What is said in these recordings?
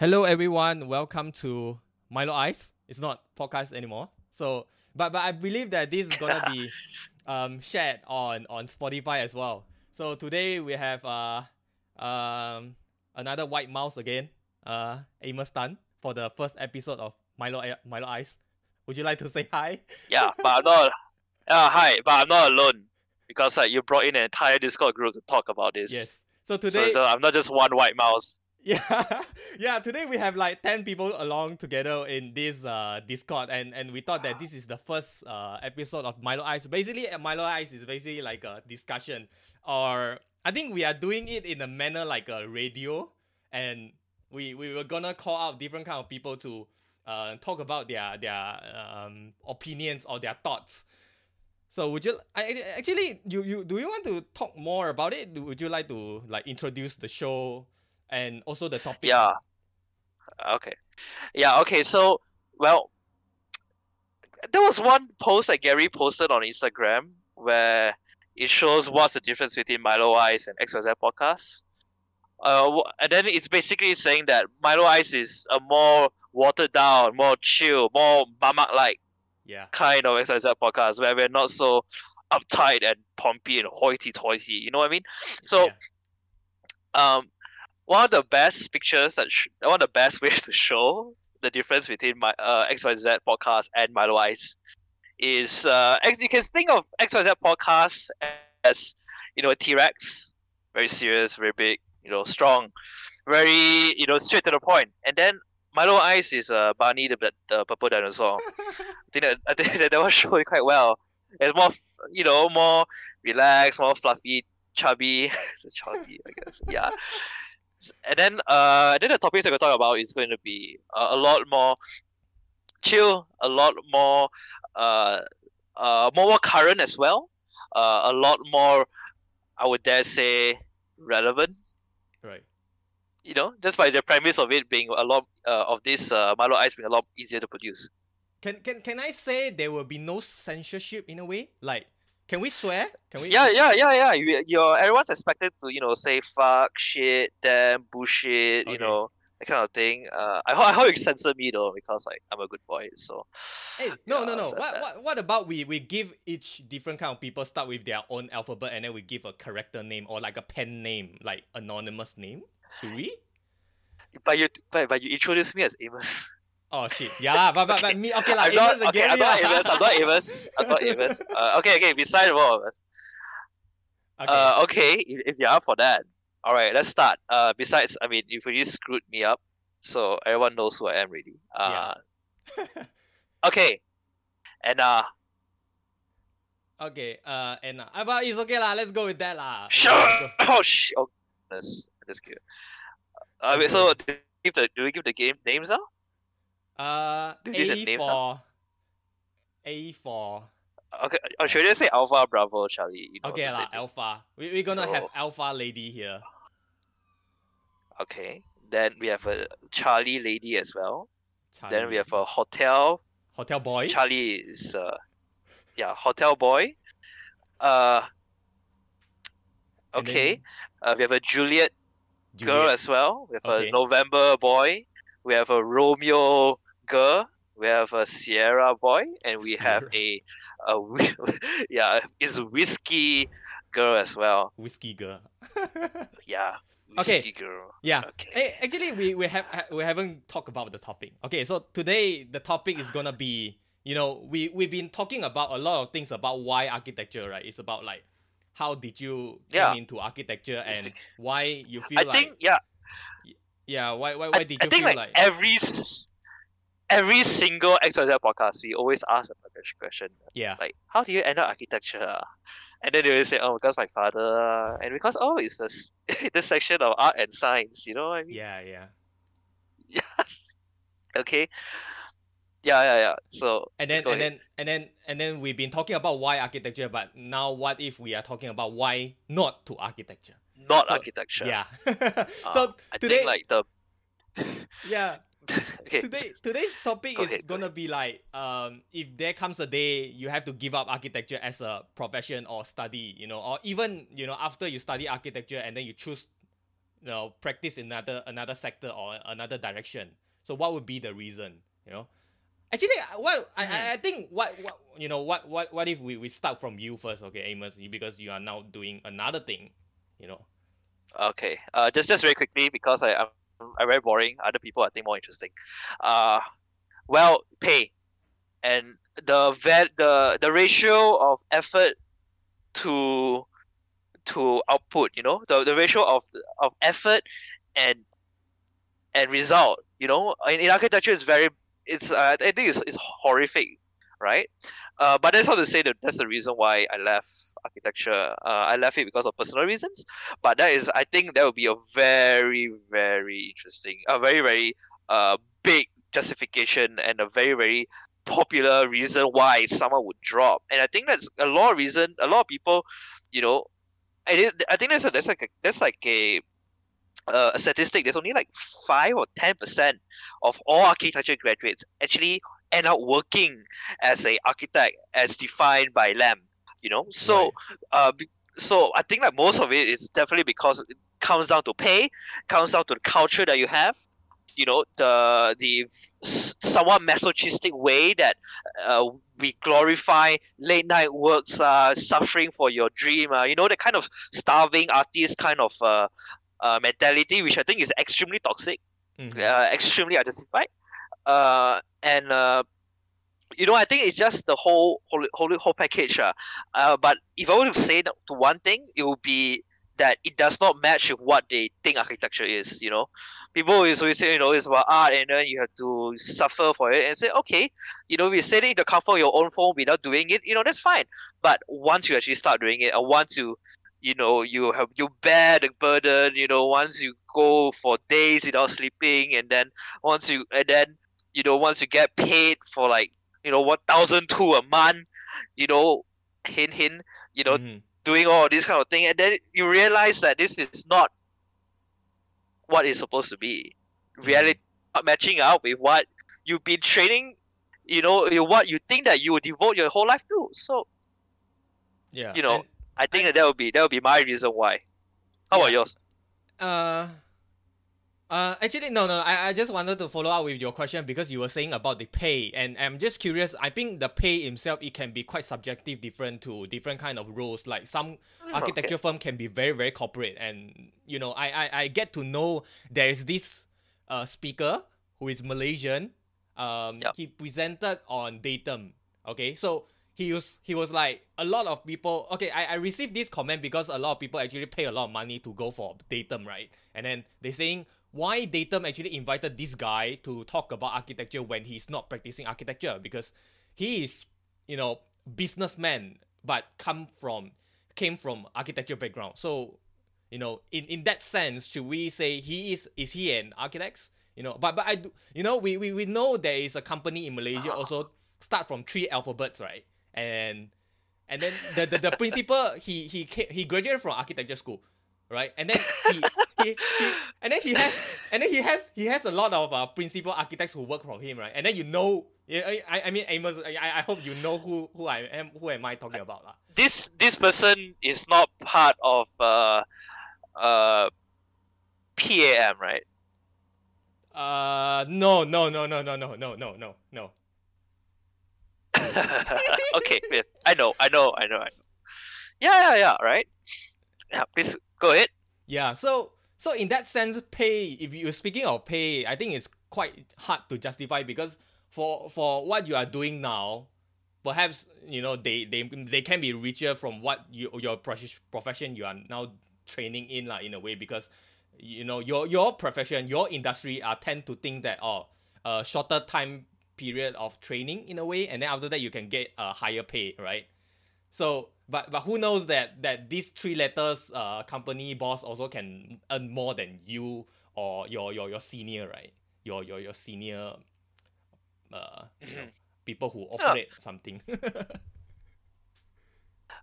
Hello everyone, welcome to Milo Ais. It's not podcast anymore. So, but but I believe that this is gonna be um shared on on Spotify as well. So today we have uh um another white mouse again, uh Amos Tan for the first episode of Milo Milo Ais. Would you like to say hi? Yeah, but I'm not. Uh, hi, but I'm not alone because like you brought in an entire Discord group to talk about this. Yes. So today, So, so I'm not just one white mouse. Yeah, yeah. Today we have like ten people along together in this uh Discord, and and we thought that this is the first uh episode of Milo Ais. Basically, uh, Milo Ais is basically like a discussion, or I think we are doing it in a manner like a radio, and we we were gonna call out different kind of people to uh talk about their their um opinions or their thoughts. So would you I actually you you do you want to talk more about it? Would you like to like introduce the show and also the topic? Yeah. Okay. Yeah. Okay. So, well, there was one post that Gary posted on Instagram where it shows what's the difference between Milo Ais and XYZ Podcast. Uh, and then it's basically saying that Milo Ais is a more watered down, more chill, more mamak like Yeah. kind of XYZ podcast where we're not so uptight and pompy and hoity-toity. You know what I mean? So, um, one of the best pictures that sh- one of the best ways to show the difference between my uh, XYZ podcast and Milo Ais is uh, you can think of XYZ podcast as you know a T-Rex, very serious, very big, you know, strong, very you know straight to the point, and then Milo Ais is uh, Barney the, the, the purple dinosaur. I think that I think that, that was showing quite well. It's more, you know, more relaxed, more fluffy, chubby. It's a chubby, I guess. Yeah. And then, uh, then the topics we're going to talk about is going to be uh, a lot more chill, a lot more, uh, uh, more, more current as well. Uh, a lot more, I would dare say, relevant Right. you know, just by the premise of it being a lot uh, of this uh, Milo Ais being a lot easier to produce. Can can can I say there will be no censorship in a way? Like, can we swear? Can we? Yeah, yeah, yeah, yeah. You, you're everyone's expected to, you know, say fuck, shit, damn, bullshit, Okay. you know, that kind of thing. Uh, I hope I hope you censor me though because like I'm a good boy. So Hey, no, no, Yeah, no. so What, that- what, what about we, we give each different kind of people start with their own alphabet and then we give a character name or like a pen name, like anonymous name? Should we? but you but, but you introduce me as Amos. Oh shit. Yeah, lah, but, but, but me okay like I'm not Amos okay. again, I'm not yeah. Amos. I'm not Amos. I'm not Amos. Uh, okay, okay. Beside all of us. Okay. Uh, okay. If, if you are for that, all right. Let's start. Uh, besides, I mean, you've already screwed me up, so everyone knows who I am already. Uh, okay. And uh, okay, uh and uh, but it's okay lah, let's go with that lah. Sure. Oh sh! Oh goodness, that's cute. Uh, wait, so do we give the do we give the game names now? Uh Do you need the A for A for Okay, or should I say Alpha, Bravo, Charlie? You know, okay lah, alpha. We we gonna have alpha lady here. Okay, then we have a Charlie lady as well. Charlie Then we have a hotel. hotel boy. Charlie is uh, yeah, hotel boy. Uh, and then okay. Uh, we have a Juliet girl as well. We have Okay. a November boy. We have a Romeo girl. We have a Sierra boy, and we have a, a yeah, is whiskey girl as well. Whiskey girl. Yeah, Okay. whiskey girl. yeah. Okay. Hey, actually, we we have we haven't talked about the topic. Okay, so today the topic is gonna be you know we we've been talking about a lot of things about why architecture, right? It's about like how did you Yeah. come into architecture and why you feel I like think yeah. yeah why why I, why did I you think feel like, like, every every single XYZ podcast, we always ask the question yeah like, how do you end up architecture? ah?" And then they will say, oh, because my father, ah," and because oh, it's this intersection of art and science. You know what I mean? yeah yeah Yes. Okay. Yeah, yeah, yeah. So and then and ahead. then and then and then we've been talking about why architecture, but now what if we are talking about why not to architecture? not so- architecture. Yeah. Uh, so I think like the yeah, okay. today today's topic Go is ahead, gonna be like um if there comes a day you have to give up architecture as a profession or study you know or even you know after you study architecture and then you choose you know practice in another another sector or another direction. So what would be the reason? You know, actually, what I, I, Hmm. I think what what you know what what what if we, we start from you first, okay, Amos, because you are now doing another thing, you know. Okay. Uh, just just very quickly because I I'm, I'm very boring. Other people I think more interesting. Uh, well, pay, and the vet the the ratio of effort to to output. You know the the ratio of of effort and and result. You know in, in architecture is very it's uh, I think it's, it's horrific, right? Uh, but that's not to say that that's the reason why I left architecture. Uh, I left it because of personal reasons. But that is, I think, that would be a very, very interesting, a very, very uh big justification and a very, very popular reason why someone would drop. And I think that's a lot of reason. A lot of people, you know, it is, I think that's a, that's like a, like a uh, a statistic. There's only like five or ten percent of all architecture graduates actually end up working as a architect as defined by LAM. You know, so Right. uh, so I think that most of it is definitely because it comes down to pay, comes down to the culture that you have. You know, the the somewhat masochistic way that uh, we glorify late night works, uh, suffering for your dream. Uh, you know, the kind of starving artist kind of uh, uh, mentality, which I think is extremely toxic Mhm. uh, extremely unjustified. Uh, and uh, you know, I think it's just the whole whole whole, whole package. Uh. Uh, but if I were to say to one thing, it would be that it does not match with what they think architecture is. You know, people always always say you know it's about art, and then you have to suffer for it, and say okay, you know, we sitting in the comfort of your own home without doing it, you know, that's fine. But once you actually start doing it, and once you you know you have you bear the burden you know once you go for days without sleeping and then once you and then you know once you get paid for like you know one thousand two a month you know hint hint you know Mhm. doing all this kind of thing. And then you realize that this is not what it's supposed to be. Reality not matching up with what you've been training you know what you think that you would devote your whole life to. So Yeah. you know, i think that that would be that would be my reason why. How about yours? Uh, uh, actually, no, no. I, I just wanted to follow up with your question because you were saying about the pay, and I'm just curious. I think the pay itself it can be quite subjective, different to different kind of roles. Like some Hmm, architecture firm can be very, very corporate, and you know, I, I, I get to know there is this uh speaker who is Malaysian. Um, Yup. he presented on datum. Okay, so he was he was like a lot of people okay I, I received this comment because a lot of people actually pay a lot of money to go for datum right and then they're saying why datum actually invited this guy to talk about architecture when he's not practicing architecture? Because he is you know businessman but come from came from architecture background. So you know in in that sense should we say he is is he an architect you know but but i do you know we we, we know there is a company in malaysia also start from three alphabets right? And and then the the, the principal he he he graduated from architecture school right and then he, he, he and then he has and then he has he has a lot of uh, principal architects who work for him right and then you know I- I mean Amos I, I hope you know who who I am who am I talking about lah. this this person is not part of uh uh PAM, right? Uh no no no no no no no no no no. okay, I know, I know, I know, I know. Yeah, yeah, yeah, right. Yeah, please go ahead. Yeah, so so in that sense, pay. If you're speaking of pay, I think it's quite hard to justify because for for what you are doing now, perhaps you know they they, they can be richer from what you your profession you are now training in lah in a way because you know your your profession your industry are tend to think that oh a shorter time period of training in a way and then after that you can get a higher pay right so but but who knows that that these three letters uh company boss also can earn more than you or your your your senior right? Your your your senior uh you know, people who operate something.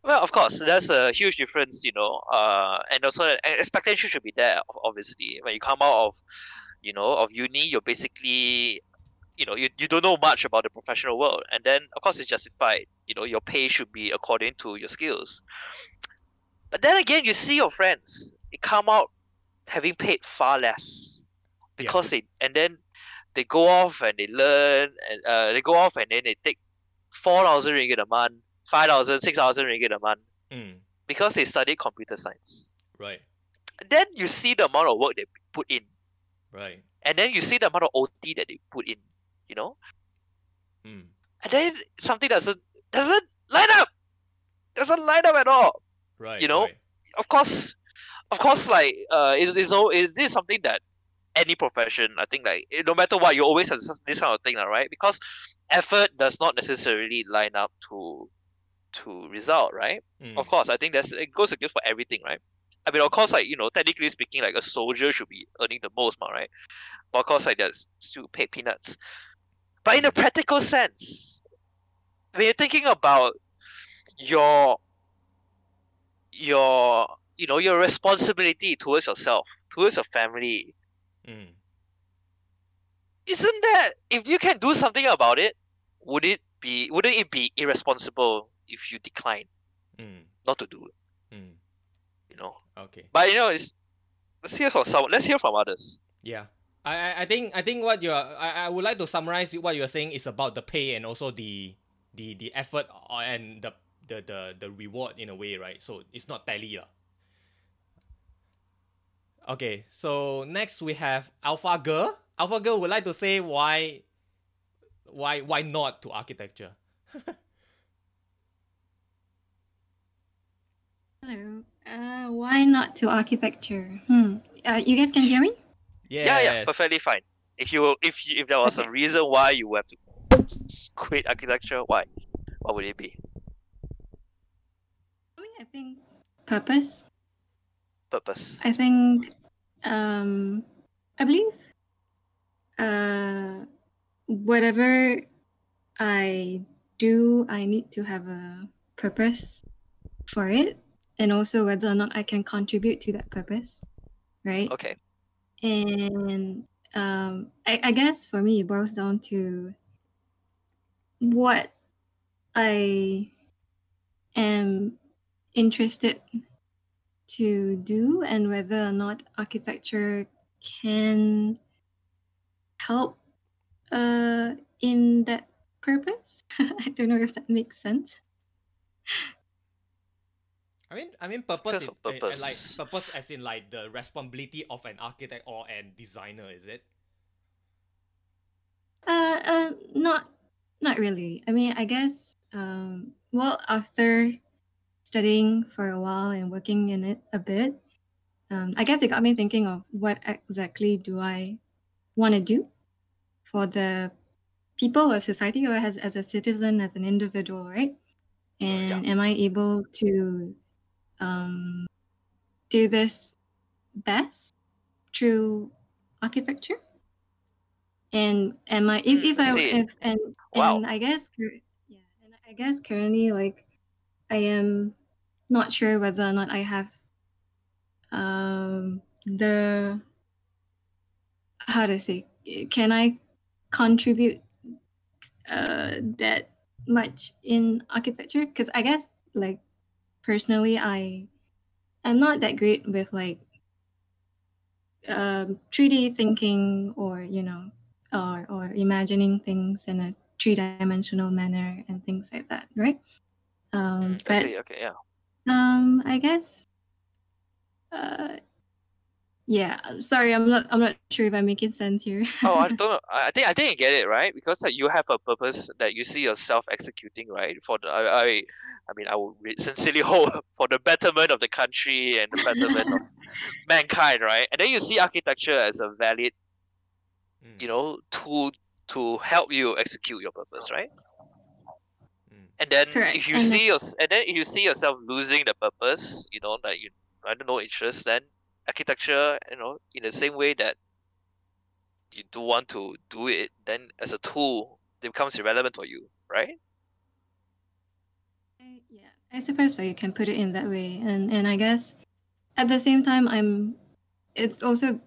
Well, of course, there's a huge difference, you know, uh, and also expectation should be there. Obviously, when you come out of, you know, of uni, you're basically, you know, you, you don't know much about the professional world, and then of course it's justified. You know, your pay should be according to your skills. But then again, you see your friends. They come out having paid far less because yeah. they and then they go off and they learn and uh, they go off and then they take four thousand ringgit a month, five thousand, six thousand ringgit a month mm. because they study computer science. Right. And then you see the amount of work they put in. Right. And then you see the amount of OT that they put in, you know? Mm. And then something doesn't doesn't line up. Doesn't line up at all. Right. You know? Right. Of course of course like uh is is is this something that any profession, I think like no matter what, you always have this kind of thing, right? Because effort does not necessarily line up to to result, right? Mm. Of course, I think that's it goes against for everything, right? I mean, of course, like you know, technically speaking, like a soldier should be earning the most, right? But of course, like there's still pay peanuts. But in a practical sense, when you're thinking about your your you know your responsibility towards yourself, towards your family, mm. isn't that if you can do something about it, would it be wouldn't it be irresponsible if you decline mm. not to do it? Mm. You know. Okay. But you know, it's let's hear from some. Let's hear from others. Yeah. I, I think I think what you're I, I would like to summarize what you're saying is about the pay and also the the the effort and the the the, the reward in a way, right? So it's not tally. La. Okay, so next we have Alpha Girl. Alpha Girl would like to say why why why not to architecture? Hello. Uh, why not to architecture? Hmm. Uh, you guys can hear me? Yes. Yeah, yeah, perfectly fine. If you if you, if there was a reason why you have to quit architecture, why? What would it be? I mean, I think purpose. Purpose. I think, um, I believe, uh, whatever I do, I need to have a purpose for it, and also whether or not I can contribute to that purpose, right? Okay. And um, I, I guess for me, it boils down to what I am interested to do and whether or not architecture can help uh, in that purpose. I don't know if that makes sense. I mean, I mean, purpose, in, of eh, eh, like purpose, as in like the responsibility of an architect or an designer, is it? Uh, uh, not, not really. I mean, I guess, um, well, after studying for a while and working in it a bit, um, I guess it got me thinking of what exactly do I want to do for the people or society or as, as a citizen, as an individual, right? And am I able to um, do this best through architecture? And am I if, Hmm, if I I if and Wow. and I guess yeah, and I guess currently like I am not sure whether or not I have um the how to say can I contribute uh that much in architecture because I guess like personally I I'm not that great with like um 3D thinking or you know or or imagining things in a three-dimensional manner and things like that right um Mm, I but see. Okay. Yeah. um, I guess. Uh, yeah. Sorry, I'm not. I'm not sure if I'm making sense here. Oh, I don't. I I think I think I get it, right? Because like, you have a purpose that you see yourself executing, right? For the I I, I mean, I would sincerely hope for the betterment of the country and the betterment of mankind, right? And then you see architecture as a valid, Mm, you know, tool to help you execute your purpose, right? mm. And then Correct. if you And see your and then if you see yourself losing the purpose, you know, like you I don't know interest, then architecture, you know, in the same way that you do want to do it, then as a tool, it becomes irrelevant for you, right? Yeah, I suppose so. You can put it in that way, and and I guess at the same time, I'm. It's also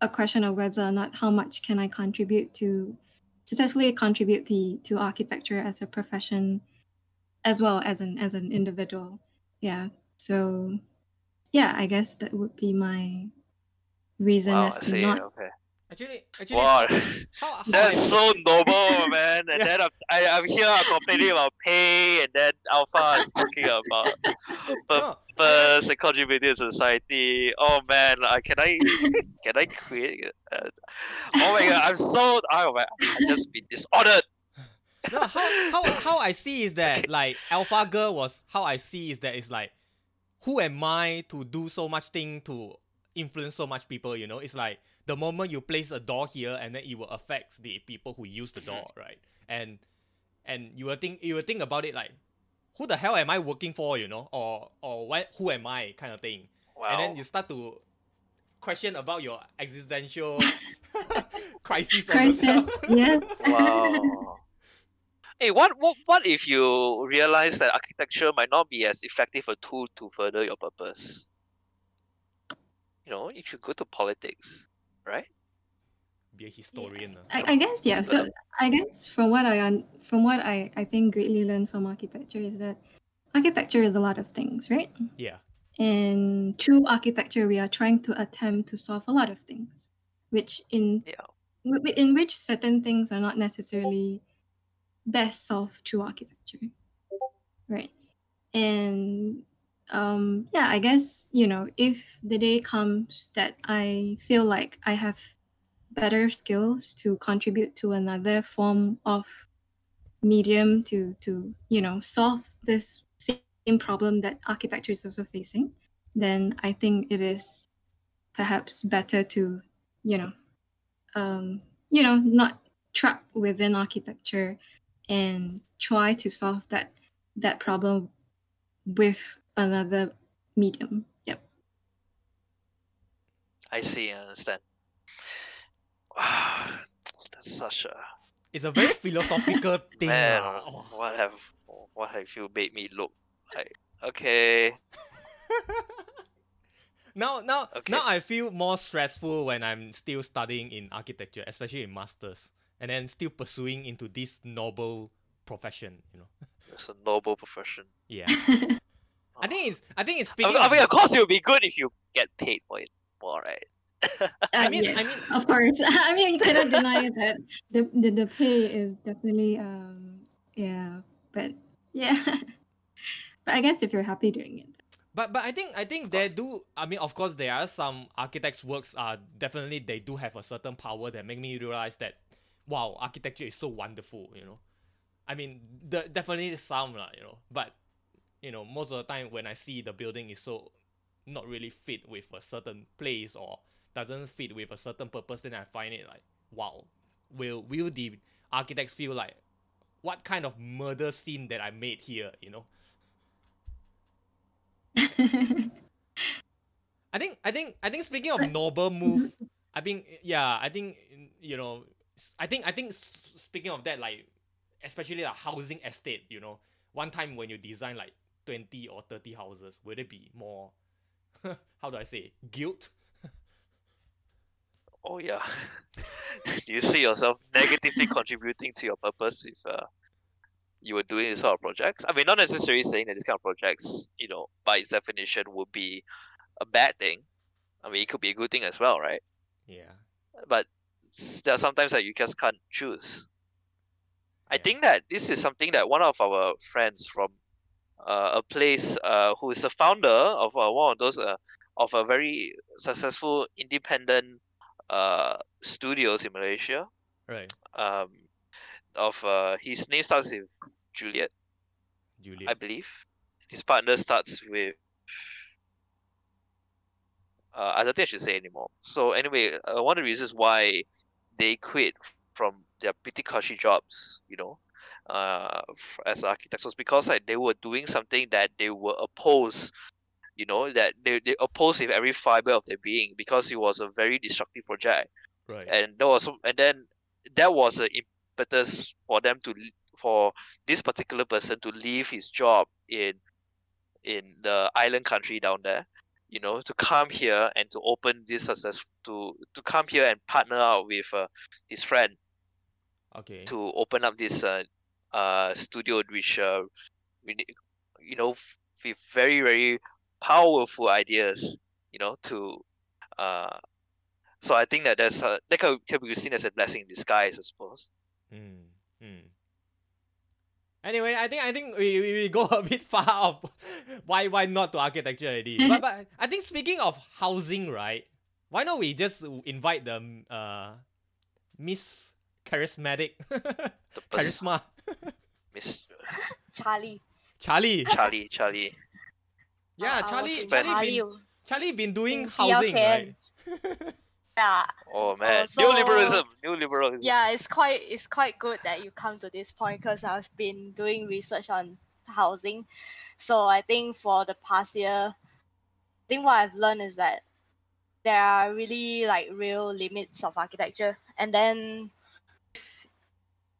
a question of whether or not how much can I contribute to successfully contribute to to architecture as a profession, as well as an as an individual. Yeah. So, yeah, I guess that would be my reason Wow, as to see. not. Okay. Actually, actually, Wow, how, how, how that's I- so noble, man. And Yeah. then I'm, I, I'm here I'm complaining about pay, and then Alpha is talking about no, purpose and contributing to society. Oh man, I can I can I quit? Uh, oh my god, I'm so oh my, I just been dishonored. no, how, how how I see is that like Alpha Girl was how I see is that it's like who am I to do so much thing to influence so much people, you know? It's like the moment you place a door here and then it will affect the people who use the Mhm. door, right? And and you will think you will think about it like who the hell am I working for, you know? Or or what who am I kind of thing. Wow. And then you start to question about your existential crisis. Crisis, yourself. yeah. wow. Hey, what, what what if you realize that architecture might not be as effective a tool to further your purpose? You know, if you go to politics, right? Be a historian. ah. I, I guess yeah. So I guess from what I un- from what I I think greatly learned from architecture is that architecture is a lot of things, right? Yeah. And through architecture, we are trying to attempt to solve a lot of things, which in Yeah. wh- in which certain things are not necessarily best solved through architecture, right? And um, yeah, I guess you know if the day comes that I feel like I have better skills to contribute to another form of medium to to you know solve this same problem that architecture is also facing then i think it is perhaps better to you know um you know not trap within architecture and try to solve that that problem with another medium yep I see, I understand. Wow, that's such a It's a very philosophical thing. man. Oh. What have what have you made me look like? Okay, Now, now, Okay. now I feel more stressful when I'm still studying in architecture, especially in masters, and then still pursuing into this noble profession. You know, it's a noble profession. yeah. I think it's, I think it's I, speaking. I of, mean, of course, it would be good if you get paid for it more, right? I Uh, mean- yes, I mean- of course. I mean, you cannot deny that the, the the pay is definitely um yeah, but yeah. but I guess if you're happy doing it, But but I think I think they do. I mean, of course, there are some architects' works are definitely they do have a certain power that make me realize that, wow, architecture is so wonderful. You know, I mean, the definitely some lah. You know, but you know, most of the time when I see the building is so not really fit with a certain place or doesn't fit with a certain purpose, then I find it like, wow, will will the architects feel like, what kind of murder scene that I made here? You know. I think I think I think speaking of noble move, I think yeah, I think you know, I think I think speaking of that, like especially a housing estate, you know, one time when you design like twenty or thirty houses, would it be more? how do I say guilt? Oh yeah. Do you see yourself negatively contributing to your purpose if uh, you were doing this sort of projects? I mean, not necessarily saying that this kind of projects, you know, by its definition, would be a bad thing. I mean, it could be a good thing as well, right? Yeah. But there are sometimes that you just can't choose. I think that this is something that one of our friends from uh, a place uh, who is a founder of uh, one of those uh, of a very successful independent uh, studios in Malaysia. Right. Um, of uh, his name starts with Juliet, Juliet. I believe. His partner starts with. Uh, I don't think I should say anymore. So anyway, uh, one of the reasons why they quit from their pretty cushy jobs, you know, uh, as architects was because like they were doing something that they were opposed, you know, that they they opposed with every fiber of their being because it was a very destructive project right. and there was and then that was the impetus for them to for this particular person to leave his job in in the island country down there you know to come here and to open this success to to come here and partner out with uh, his friend okay. to open up this uh, uh studio which uh we need- you know with very very powerful ideas you know to uh So I think that there's a that can, can be seen as a blessing in disguise, I suppose. Mm, mm. Anyway, I think I think we, we, we go a bit far off why why not to architecture already. but but I think speaking of housing, right? Why not we just invite the uh Miss Charismatic pers- Charisma Miss Charlie. Charlie. Charlie, Charlie. Yeah, I- I Charlie Charlie Charlie. been Charlie been doing housing, right? Yeah, Oh man, so- neoliberalism, neoliberalism. yeah, it's quite it's quite good that you come to this point because I've been doing research on housing. So I think for the past year, I think what I've learned is that there are really like real limits of architecture, and then if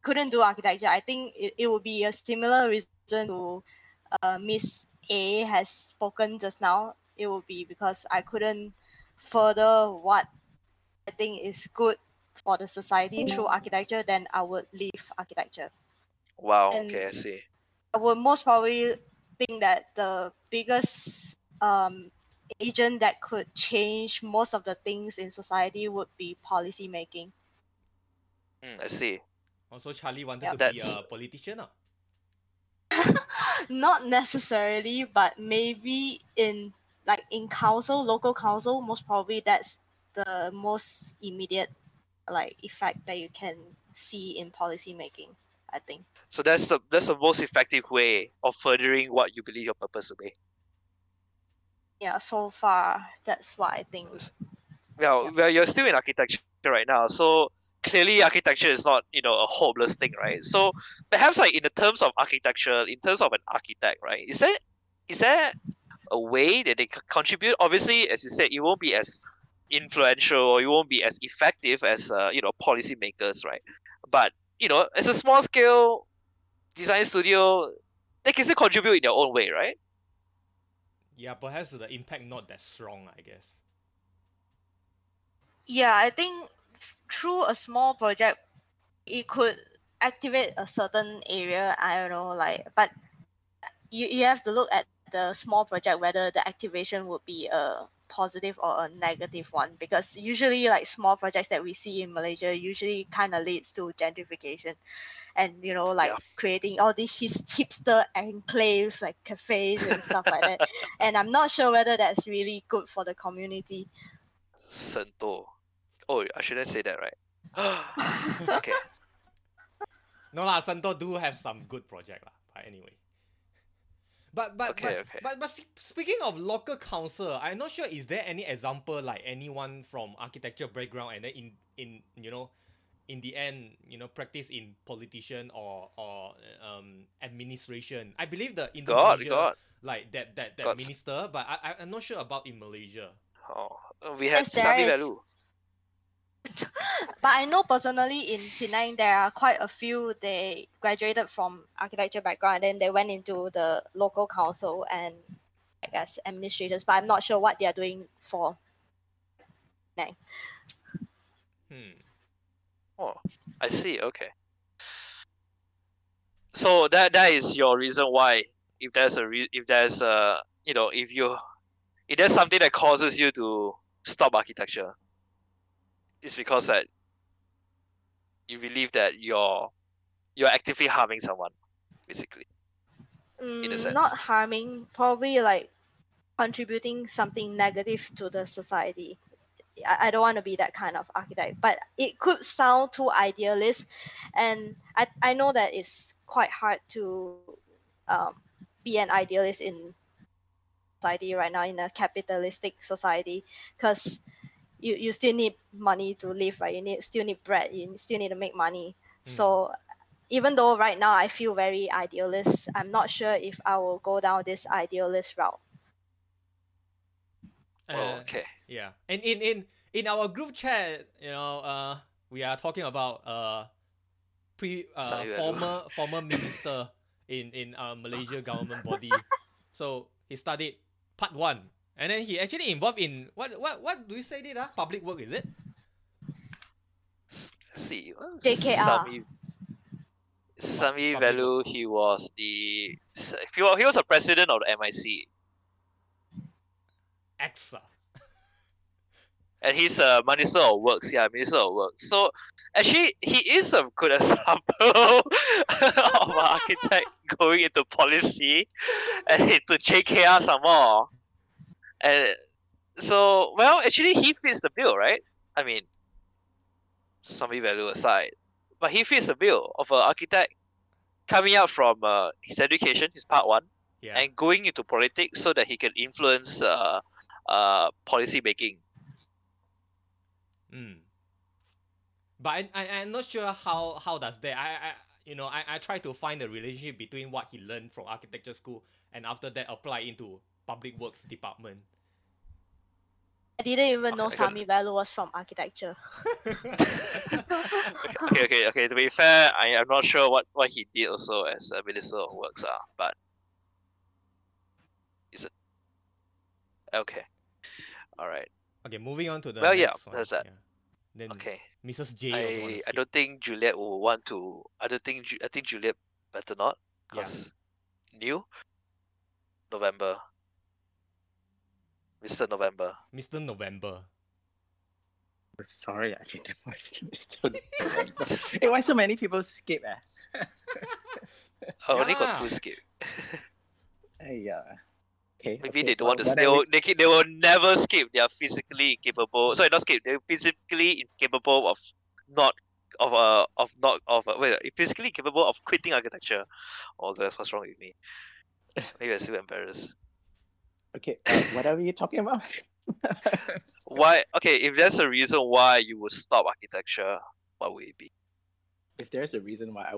couldn't do architecture. I think it, it would be a similar reason to uh, Miss A has spoken just now. It would be because I couldn't further what I think is good for the society through architecture, then I would leave architecture. Wow. And- Okay, I see. I would most probably think that the biggest um, agent that could change most of the things in society would be policy making. Mm, I see. Also, Charlie wanted Yeah. to That's- be a politician. ah. Not necessarily, but maybe in like in council, local council, most probably that's the most immediate like effect that you can see in policy making. I think. So that's the that's the most effective way of furthering what you believe your purpose to be. Yeah, so far that's what I think. Well, well, you're still in architecture right now, so clearly architecture is not you know a hopeless thing, right? So perhaps like in the terms of architecture, in terms of an architect, right? Is there is there a way that they c- contribute? Obviously, as you said, it won't be as influential or you won't be as effective as uh, you know policymakers, right? But you know, as a small scale design studio, they can still contribute in their own way, right? Yeah, perhaps the impact not that strong, I guess. Yeah, I think through a small project, it could activate a certain area. I don't know, like, but you, you have to look at the small project whether the activation would be a positive or a negative one because usually like small projects that we see in Malaysia usually kind of leads to gentrification and you know like Yeah. creating all these his- hipster enclaves like cafes and stuff like that and I'm not sure whether that's really good for the community Sento. Oh, I shouldn't say that, right? okay. No lah, Santo do have some good project lah. But anyway. But but Okay, but, okay. but but speaking of local council, I'm not sure is there any example like anyone from architecture background and then in in you know in the end you know practice in politician or or um administration. I believe the God, Indonesia God. like that that that Got s- minister, but I I- I'm not sure about in Malaysia. Oh, we had Yes, there Samy is. But I know personally in Penang there are quite a few they graduated from architecture background and then they went into the local council and I guess administrators, but I'm not sure what they are doing for Penang. Hmm. Oh, I see. Okay. So that that is your reason why, if there's a re- if there's a you know if you if there's something that causes you to stop architecture, it's because that you believe that you're you're actively harming someone, basically. a Mm, sense. not harming, probably like contributing something negative to the society. I, I don't want to be that kind of architect, but it could sound too idealist, and I, I know that it's quite hard to um, be an idealist in society right now in a capitalistic society because you, you still need money to live right you need still need bread you still need to make money Mm. so even though right now I feel very idealist, I'm not sure if I will go down this idealist route. oh, Uh, okay. Yeah, and in in in our group chat, you know, uh, we are talking about uh, pre uh, Samy former former minister in in uh, Malaysia government body. so he studied part one, and then he actually involved in what what what do you say it? Uh? Public work is it? Let's see. what is JKR. Samy, Samy public Vellu, he was the he was, he was a president of the MIC. EXA. and he's a minister of works. Yeah, minister of works. So actually, he is a good example of an architect going into policy and into JKR some more. And so, well, actually, he fits the bill, right? I mean, Samy Vellu aside, but he fits the bill of an architect coming out from uh, his education, his part one, Yeah. and going into politics so that he can influence uh, uh, policy making. Mm. But I, I I'm not sure how how does that I, I you know I, I try to find the relationship between what he learned from architecture school and after that apply into public works department. I didn't even know Okay, I got- Samy Vellu was from architecture. okay, okay, okay. To be fair, I am not sure what, what he did also as a minister of works, uh, but is it okay? All right. okay, moving on to the Well, yeah, one, that's that. yeah. Then Okay. Mrs. J. also wanna I I skip. don't think Juliet will want to. I don't think I think Juliet better not Yeah. new November. Mr. November. Mr. November. Sorry, I didn't know. hey, why so many people skip? Eh? I only got Yeah. two skip. Hey, uh, okay. Maybe okay, they don't want to. what They will, they, ca- they will never skip. They are physically incapable. Sorry, not skip. They're physically incapable of not of uh of not of uh, wait physically incapable of quitting architecture. Oh, that's what's wrong with me. Maybe I'm still embarrassed. Okay, uh, what are we talking about? Why? Okay, if there's a reason why you would stop architecture, what would it be? if there's a reason why I,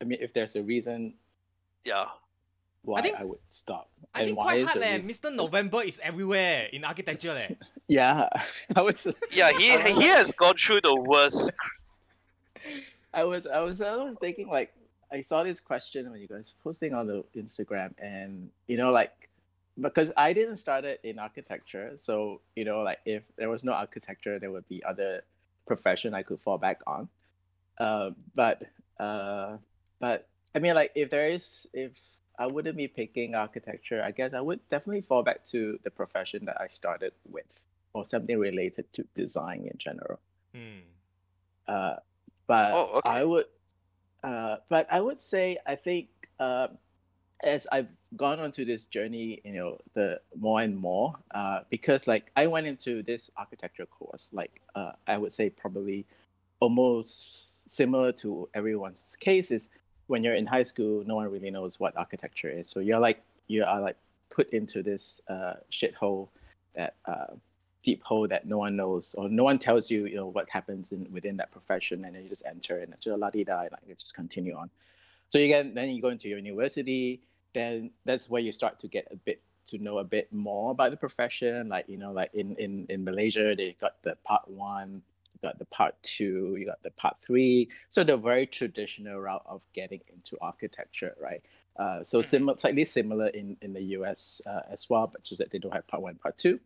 I mean, if there's a reason Yeah. why I, think- I would stop, I and think why quite is hard leh. Mr. November is everywhere in architecture leh. Yeah, I was. Yeah, he he has gone through the worst. I was I was I was thinking like I saw this question when you guys posting on the Instagram and you know like because I didn't start it in architecture so you know like if there was no architecture there would be other profession I could fall back on uh, but uh, but I mean like if there is if I wouldn't be picking architecture I guess I would definitely fall back to the profession that I started with or something related to design in general Hmm. uh, but Oh, okay. I would, uh, but I would say I think uh, as I've gone on to this journey, you know, the more and more, uh, because like I went into this architecture course, like uh, I would say probably almost similar to everyone's case is when you're in high school, no one really knows what architecture is, so you're like you are like put into this uh, shithole that uh, deep hole that no one knows or no one tells you you know what happens in within that profession. And then you just enter and just la di da like you just continue on so you get then you go into your university then that's where you start to get a bit to know a bit more about the profession. Like you know like in in in malaysia they got the part one you got the part two you got the part three. So the very traditional route of getting into architecture right? Uh, so similar slightly similar in in the us uh, as well but just that they don't have part one part two.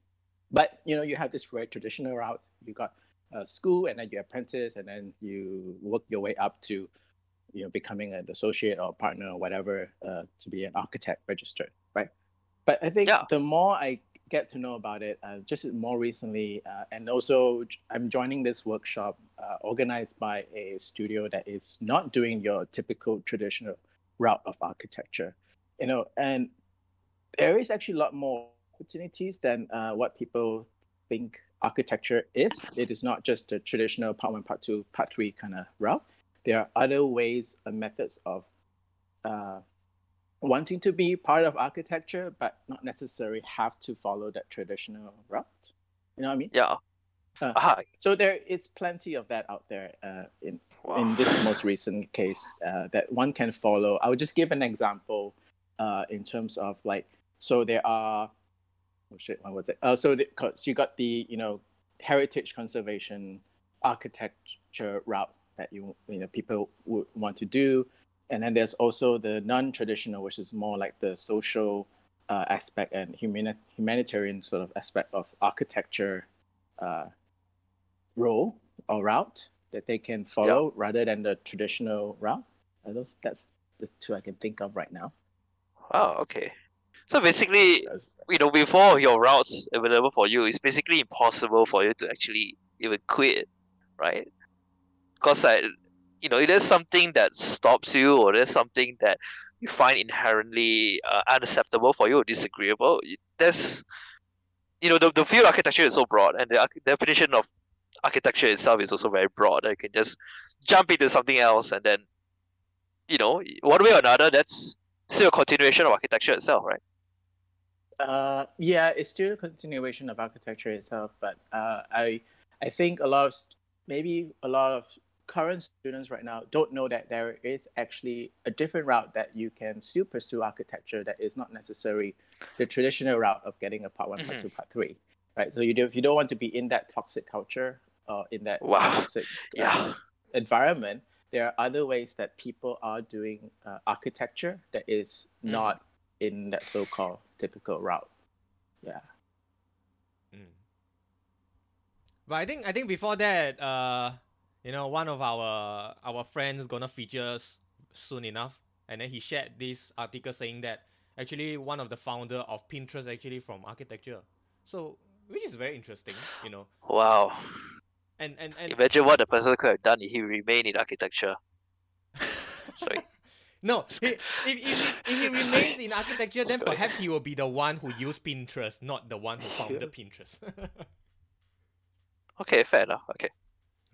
But you know you have this very traditional route. You got uh, school and then you apprentice and then you work your way up to you know becoming an associate or partner or whatever uh, to be an architect registered right but i think Yeah. the more i get to know about it uh, just more recently uh, and also I'm joining this workshop uh, organized by a studio that is not doing your typical traditional route of architecture you know and there is actually a lot more opportunities than uh, what people think architecture is. It is not just the traditional part one, part two, part three kind of route. There are other ways and methods of uh, wanting to be part of architecture, but not necessarily have to follow that traditional route. You know what I mean? Yeah. Uh, Ah, So there is plenty of that out there uh, in wow. in this most recent case uh, that one can follow. I would just give an example uh, in terms of like, so there are, oh shit, what was it? Uh, so, the, 'cause you got the, you know, heritage conservation architecture route that you, you know, people would want to do. And then there's also the non-traditional, which is more like the social uh, aspect and humani- humanitarian sort of aspect of architecture uh, role or route that they can follow rather than the traditional route. Those that's the two I can think of right now. Wow, okay. So basically, you know, before your routes available for you, it's basically impossible for you to actually even quit, right? Because like, you know, if there's something that stops you, or there's something that you find inherently uh, unacceptable for you or disagreeable, there's, you know, the, the field architecture is so broad, and the definition of architecture itself is also very broad. You can just jump into something else, and then, you know, one way or another, that's still a continuation of architecture itself, right? Uh, yeah, it's still a continuation of architecture itself, but uh, I I think a lot of maybe a lot of current students right now don't know that there is actually a different route that you can still pursue architecture that is not necessarily the traditional route of getting a part one, part Mhm. two, part three, right? So you do if you don't want to be in that toxic culture or in that Wow. toxic uh, Yeah. environment, there are other ways that people are doing uh, architecture that is Mhm. not in that so-called typical route. Yeah. Mm. But I think I think before that, uh, you know, one of our our friends gonna feature soon enough, and then he shared this article saying that actually one of the founder of Pinterest actually from architecture, so which is very interesting, you know, Wow. and and and Imagine what the person could have done if he remained in architecture. Sorry. no, he, if, if, if he Sorry. remains in architecture, then Sorry. perhaps he will be the one who used Pinterest, not the one who founded Pinterest. Okay, fair enough. Okay.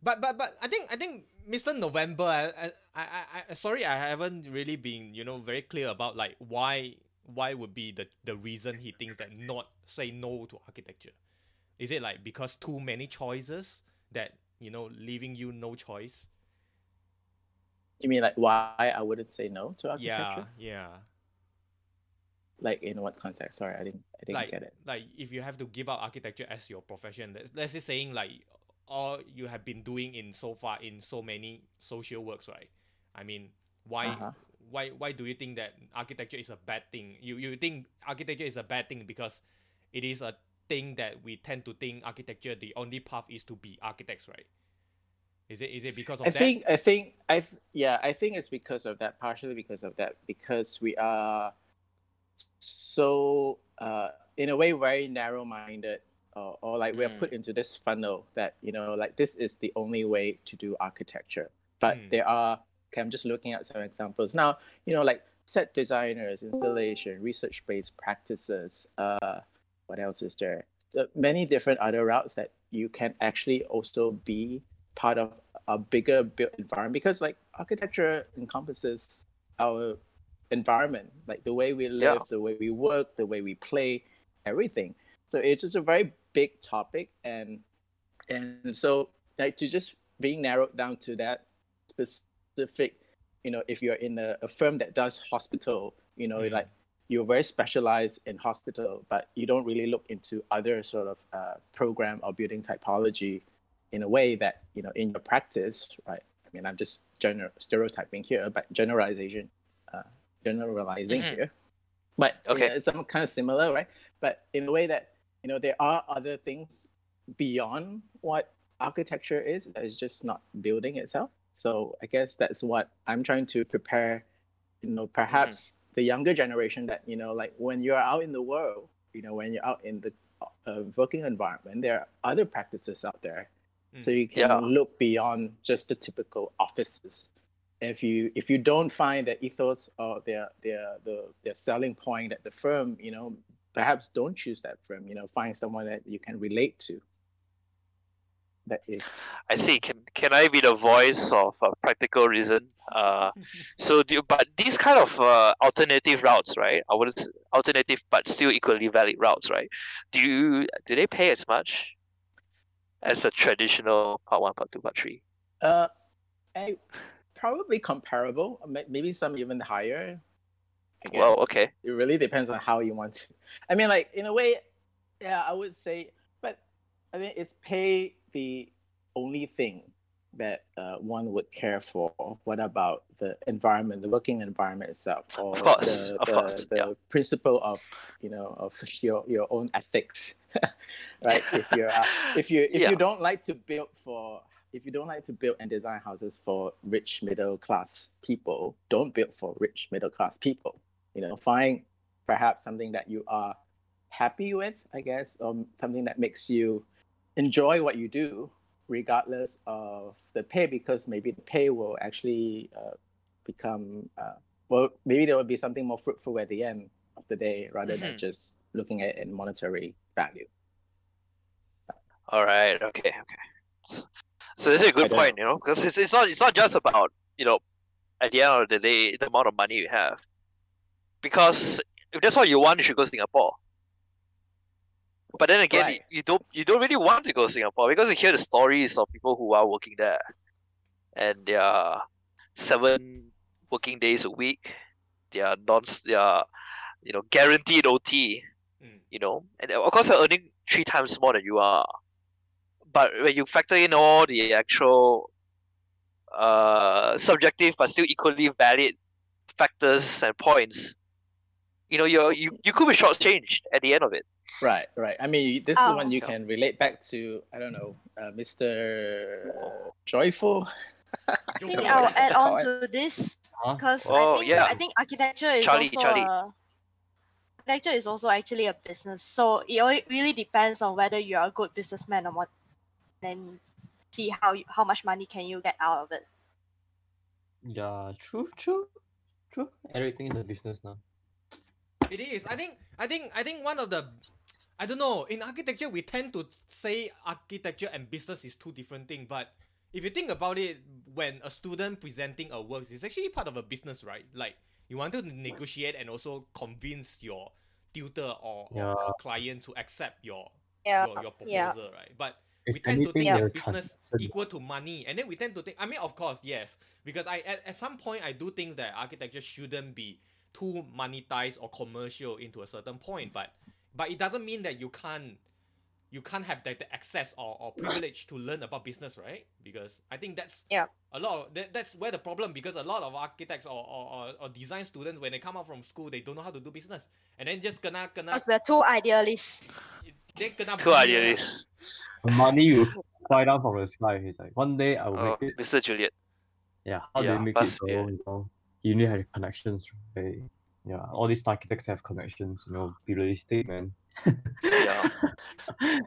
But but but I think I think Mr. November I, I I I sorry I haven't really been you know very clear about like why why would be the the reason he thinks that not say no to architecture. Is it like because too many choices that you know leaving you no choice? You mean like why I wouldn't say no to architecture? yeah. yeah Like in what context? Sorry, I didn't I didn't Like get it. like if you have to give up architecture as your profession, let's, let's just saying like all you have been doing in so far in so many social works, right? I mean, why Uh-huh. why why do you think that architecture is a bad thing? You you think architecture is a bad thing because it is a thing that we tend to think architecture the only path is to be architects, right? Is it is it because of I that? think I think I yeah I think it's because of that partially because of that because we are so uh, in a way very narrow minded or, or like we're Mm. put into this funnel that you know like this is the only way to do architecture but Mm. there are okay, I'm just looking at some examples now you know like set designers installation research based practices uh what else is there so many different other routes that you can actually also be part of a bigger built environment because like architecture encompasses our environment like the way we live Yeah. the way we work the way we play everything so it's just a very big topic and and so like to just being narrowed down to that specific you know if you're in a, a firm that does hospital you know Mm. like you're very specialized in hospital but you don't really look into other sort of uh, program or building typology in a way that you know in your practice right i mean i'm just general stereotyping here but generalization uh, generalizing Mhm. here but you Okay. know, it's some kind of similar right but in a way that you know there are other things beyond what architecture is that is just not building itself so i guess that's what i'm trying to prepare you know perhaps the younger generation that you know like when you're out in the world you know when you're out in the uh, working environment there are other practices out there so Mm. you can Yeah. look beyond just the typical offices if you if you don't find the ethos or their their the their selling point at the firm you know perhaps don't choose that firm you know find someone that you can relate to that is I see. Can can I be the voice of a practical reason? Uh, so do you, but these kind of uh, alternative routes, right? I would alternative but still equally valid routes, right? Do you do they pay as much as the traditional part one, part two, part three? Uh, I, probably comparable. Maybe some even higher. I Well, okay. It really depends on how you want to. I mean, like in a way, yeah, I would say. But I mean, it's pay the only thing that uh, one would care for. What about the environment, the working environment itself, or Of course, the of the, course, the yeah. principle of you know of your your own ethics, right? If you're uh, if you if Yeah. you don't like to build for if you don't like to build and design houses for rich middle class people don't build for rich middle class people you know find perhaps something that you are happy with, I guess, or something that makes you enjoy what you do, regardless of the pay, because maybe the pay will actually uh, become, uh, well, maybe there will be something more fruitful at the end of the day rather than Mhm. just looking at it in monetary value. All right. Okay. Okay. So, so this is a good point, you know, because it's it's not it's not just about you know, at the end of the day, the amount of money you have. Because if that's what you want, you should go to Singapore. But then again, Right. you don't you don't really want to go to Singapore because you hear the stories of people who are working there, and they are seven working days a week. They are non they are, you know, guaranteed OT Mm. you know, and of course they're earning three times more than you are. But when you factor in all the actual uh subjective but still equally valid factors and points, you know, you're you, you could be shortchanged at the end of it. Right, right. I mean, this is Oh. one you Yeah. can relate back to. I don't know, uh, Mr. Joyful. I think I'll add on to this Huh? because Oh, I think yeah. I think architecture is Charlie, also Charlie. a architecture is also actually a business. So it really depends on whether you're a good businessman or what. and see how you, how much money can you get out of it. Yeah, true, true, true. Everything is a business now. It is. I think. I think. I think one of the. I don't know. In architecture, we tend to say architecture and business is two different things. But if you think about it, when a student presenting a work, it's actually part of a business, right? Like you want to negotiate and also convince your tutor or, or- Yeah. or client to accept your Yeah. your, your proposal, yeah. right? But If we tend to think they're that business transacted. equal to money, and then we tend to think. I mean, of course, yes, because I at, at some point I do think that architecture shouldn't be too monetized or commercial into a certain point, but but it doesn't mean that you can't you can't have the, the access or, or privilege to learn about business, right? Because I think that's Yeah. a lot of that, that's where the problem because a lot of architects or, or, or, or design students when they come out from school they don't know how to do business and then just kena kena Because we're two idealists. then kena Two bully lah. idealists. The money will fly down from the sky. He's like, one day I will Oh, make it. Mr. Juliet. Yeah, how do yeah, you make plus, it? yeah. You know, you need to have connections, right? Yeah, all these architects have connections. You know, be realistic, man. Yeah.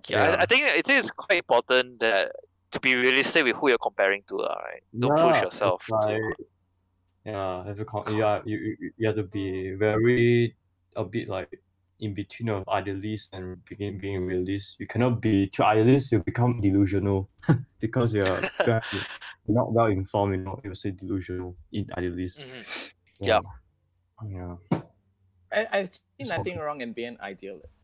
Yeah, I, I think it is quite important that to be realistic with who you're comparing to, lah, right? Don't push yourself. like- yeah, have to con- yeah, you, you you have to be very a bit like in between of idealist and being being realist. You cannot be too idealist. You become delusional because you're you're not well informed. You know, you say delusional in idealist. Mhm. Yeah. Yep. Yeah. I, I see It's nothing wrong in being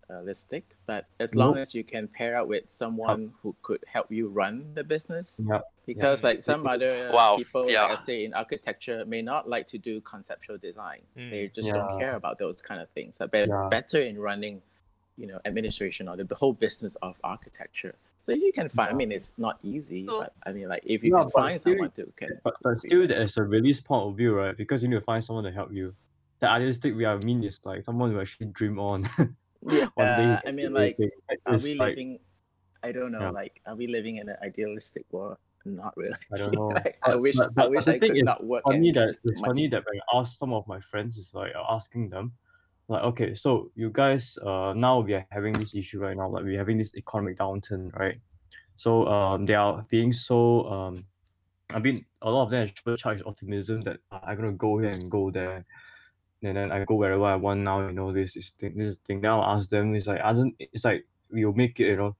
Uh, idealistic, but as long Nope. as you can pair up with someone who could help you run the business, Yeah. because Yeah. like some other Wow, people, like yeah. I say in architecture, may not like to do conceptual design. Mm. They just don't care about those kind of things. Are be- Yeah. better in running, you know, administration or the, the whole business of architecture. So if you can find, I mean, it's not easy, but I mean, like if you Yeah, can find still- someone to can, But, but be still, better. there's a release point of view, right? Because you need to find someone to help you. The idealistic way I mean is like someone who actually dream on. yeah, One day you uh, I mean, like, are it's we like, living? I don't know. Yeah. Like, are we living in an idealistic world? Not really. I don't know. like, I wish, but- I but wish I thing could is, not work. funny that make it's money. funny that when I ask some of my friends, it's like asking them, like, okay, so you guys, uh, now we are having this issue right now, like we're having this economic downturn, right? So um, they are being so um, I mean, a lot of them are charged optimism that uh, I'm gonna go here and go there, and then I go wherever I want now. You know, this is thing, this thing. Then I'll ask them, it's like, I don't. it's like we'll make it, you know.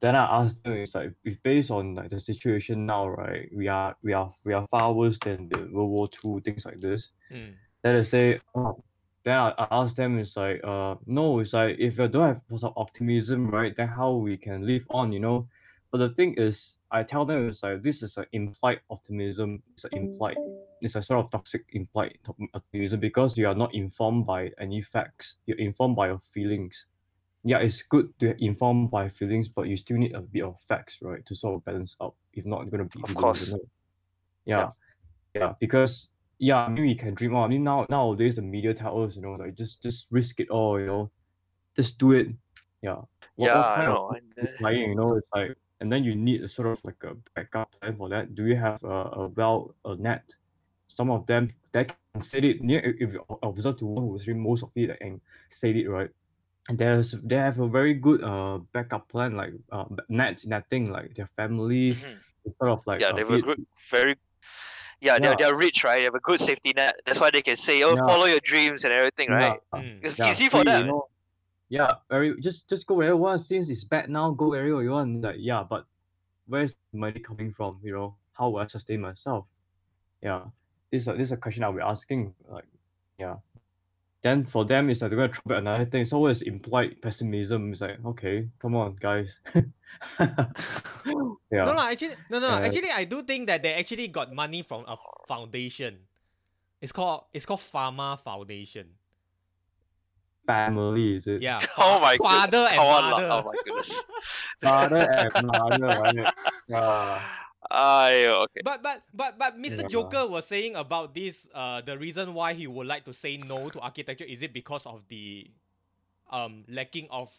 Then I ask them, it's like if based on like the situation now, right? We are we are we are far worse than the World War Two things like this. Mm. Then I say, oh, then I, I ask them, it's like, uh, no, it's like if you don't have some optimism, right? Then how we can live on, you know? But the thing is, I tell them it's like this is an implied optimism. It's an implied, it's a sort of toxic implied top- optimism because you are not informed by any facts. You're informed by your feelings. Yeah, it's good to inform by feelings, but you still need a bit of facts, right, to sort of balance out. If not, you're gonna be Of course. delusional. Yeah, yeah, because yeah, I mean we can dream on. I mean now nowadays the media tell us, you know, like just just risk it all, you know, just do it. Yeah. What, Yeah, what I know. and, uh, you know, it's like, and then you need a sort of like a backup plan for that. Do you have a, a well a net some of them that can say it. Yeah, if you observe to one who's read most of it and say it right, and there's they have a very good uh backup plan like uh net netting like their family Mhm. sort of like Yeah, they have a it- good, very. Yeah, they're, Yeah. they're rich, right? They have a good safety net. That's why they can say, "Oh, Yeah. follow your dreams and everything," right? yeah, Mm. It's yeah, easy for free, you them. know. Yeah, very just just go wherever you want. Since it's bad now, go wherever you want. Like yeah, but where's the money coming from? You know, how will I sustain myself? Yeah, this is a, this is a question I'll be asking. Like, yeah. Then for them, it's like they're gonna throw back another thing. So always implied pessimism. It's like, okay, come on, guys. yeah. No, no, actually, no, no. Uh, actually, I do think that they actually got money from a foundation. It's called it's called Pharma Foundation. Family is it? Yeah. Oh fa- my father goodness. and Come mother. Oh my goodness. Father and mother, right? Yeah. Ayo, okay. But but but but Mr. Yeah. Joker was saying about this. Uh, the reason why he would like to say no to architecture is it because of the, um, lacking of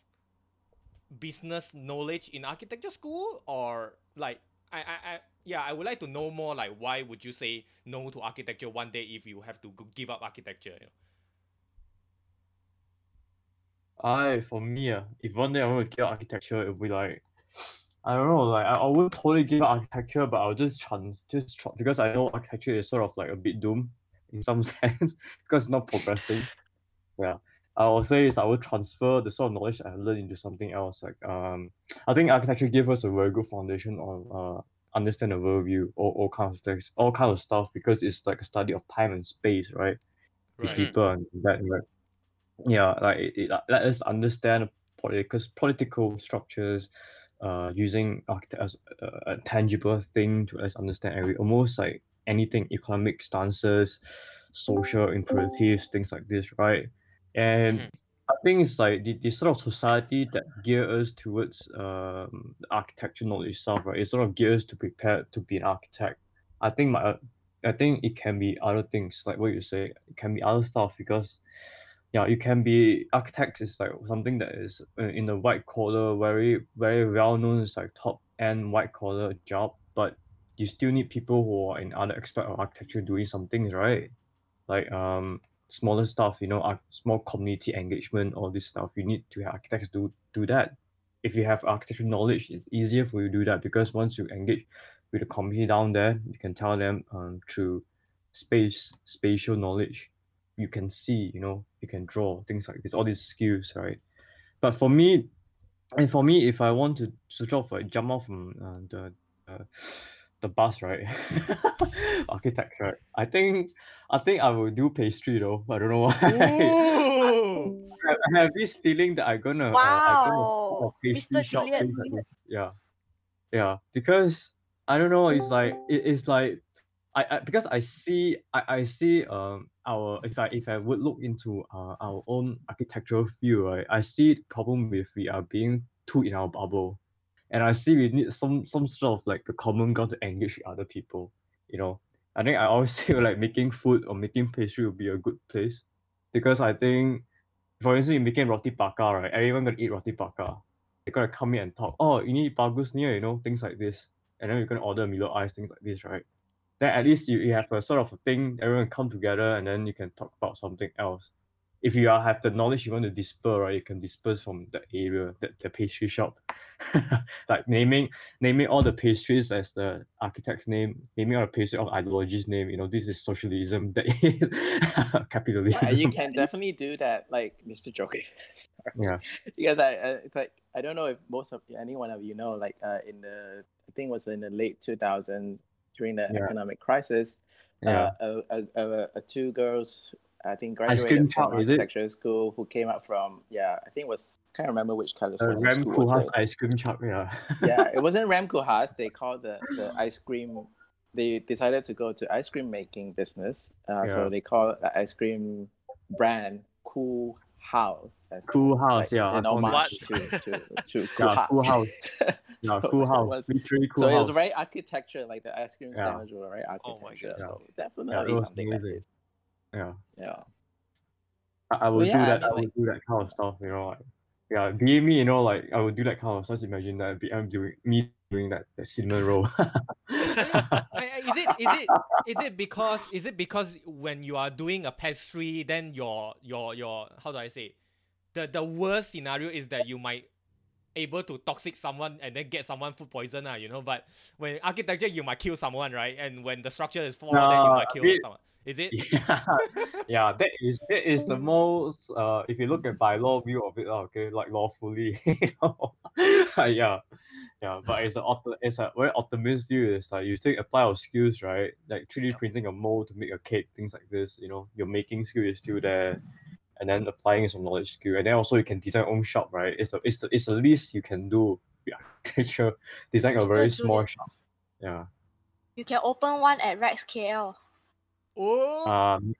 business knowledge in architecture school or like I I, I yeah I would like to know more like why would you say no to architecture one day if you have to give up architecture? you know? I for me, uh, if one day I want to get architecture, it would be like I don't know, like I, I wouldn't totally give up architecture, but I'll just trans just try, because I know architecture is sort of like a bit doomed in some sense because it's not progressing. Yeah. I will say is I will transfer the sort of knowledge I learned into something else. Like um I think architecture gave us a very good foundation on uh understand the worldview, all, all kinds of things, all kind of stuff because it's like a study of time and space, right? The people and that right yeah like it, it let us understand political political structures uh using as a, a tangible thing to us understand every almost like anything economic stances social imperatives things like this right? And Mhm. i think it's like the, the sort of society that gear us towards um the architecture knowledge itself right? It sort of gears to prepare to be an architect. I think my i think it can be other things like what you say it can be other stuff because yeah, you can be architect is like something that is uh, in the white collar, very very well known as like top end white collar job, but you still need people who are in other aspect of architecture doing some things, right? Like um smaller stuff, you know, small community engagement, all this stuff. You need to have architects do do that. If you have architecture knowledge, it's easier for you to do that because once you engage with the community down there, you can tell them um, through space, spatial knowledge, you can see, you know, you can draw things like this, all these skills, right? But for me, and for me, if I want to switch off, like jump off from uh, the uh, the bus, right? Architecture, I think I think I will do pastry though. I don't know why. I I have this feeling that I'm gonna uh, I'm gonna Wow, a pastry Mr. shop, like. Yeah, yeah. Because I don't know. It's like it is like I, I because I see I, I see um our if I if I would look into uh, our own architectural field, right? I see the problem with we are being too in our bubble, and I see we need some some sort of like a common ground to engage with other people. You know, I think I always feel like making food or making pastry would be a good place because I think for instance, you're making roti bakar, right? Everyone gonna eat roti bakar. They're gonna come in and talk. Oh, you need bagus near, you know, things like this. And then you're gonna order Milo Ais, things like this, right? Then at least you, you have a sort of a thing. Everyone come together, and then you can talk about something else. If you are, have the knowledge you want to disperse, right? You can disperse from the area, the, the pastry shop, like naming naming all the pastries as the architect's name, naming all the pastry of ideology's name. You know, this is socialism. That is capitalism. Yeah, you can definitely do that, like Mr. Joker. Yeah. Because I, I, it's like I don't know if most of any one of you know, like uh, in the I think it was in the late 2000s during the Yeah. economic crisis, yeah. uh, a, a, a, two girls I think graduated from is architecture school who came up from yeah I think it was can't remember which Uh, California Ram school was Koolhaas ice cream shop, yeah. yeah, it wasn't Rem Koolhaas. They called the, the ice cream. They decided to go to ice cream making business. Uh, Yeah. So they call the ice cream brand Cool House. As Cool House, like, yeah. an I found to, to, to Cool Yeah, Coolhaus. Yeah, So Cool it House. was- Cool so it House. was very architecture, like the ice cream Yeah. sandwich was very Oh my architecture. God. So Yeah, definitely was something like amazing. this. yeah. Yeah. I, I would yeah, do that. I, mean, would like- do that kind of stuff, you know. Like, yeah, be me, you know, like I would do that kind of stuff. Imagine that I'm doing me doing that, that cinnamon roll. I, I, is it is it is it because is it because when you are doing a pastry, then your your your how do I say, the the worst scenario is that you might able to toxic someone and then get someone food poison, uh, you know. But when architecture, you might kill someone, right? And when the structure is flawed, then you might kill it- someone. Is it? yeah, yeah, that is that is the most uh if you look at by law view of it, okay, like lawfully, you know. yeah. Yeah, but it's a it's a very optimist view. It's like you take apply your skills, right? Like 3D printing a mold to make a cake, things like this, you know, your making skill is still there. And then applying some knowledge skill. And then also you can design your own shop, right? It's the it's the it's the least you can do. Yeah, architecture, design a very small shop. Yeah. You can open one at Rex KL. Oh, Um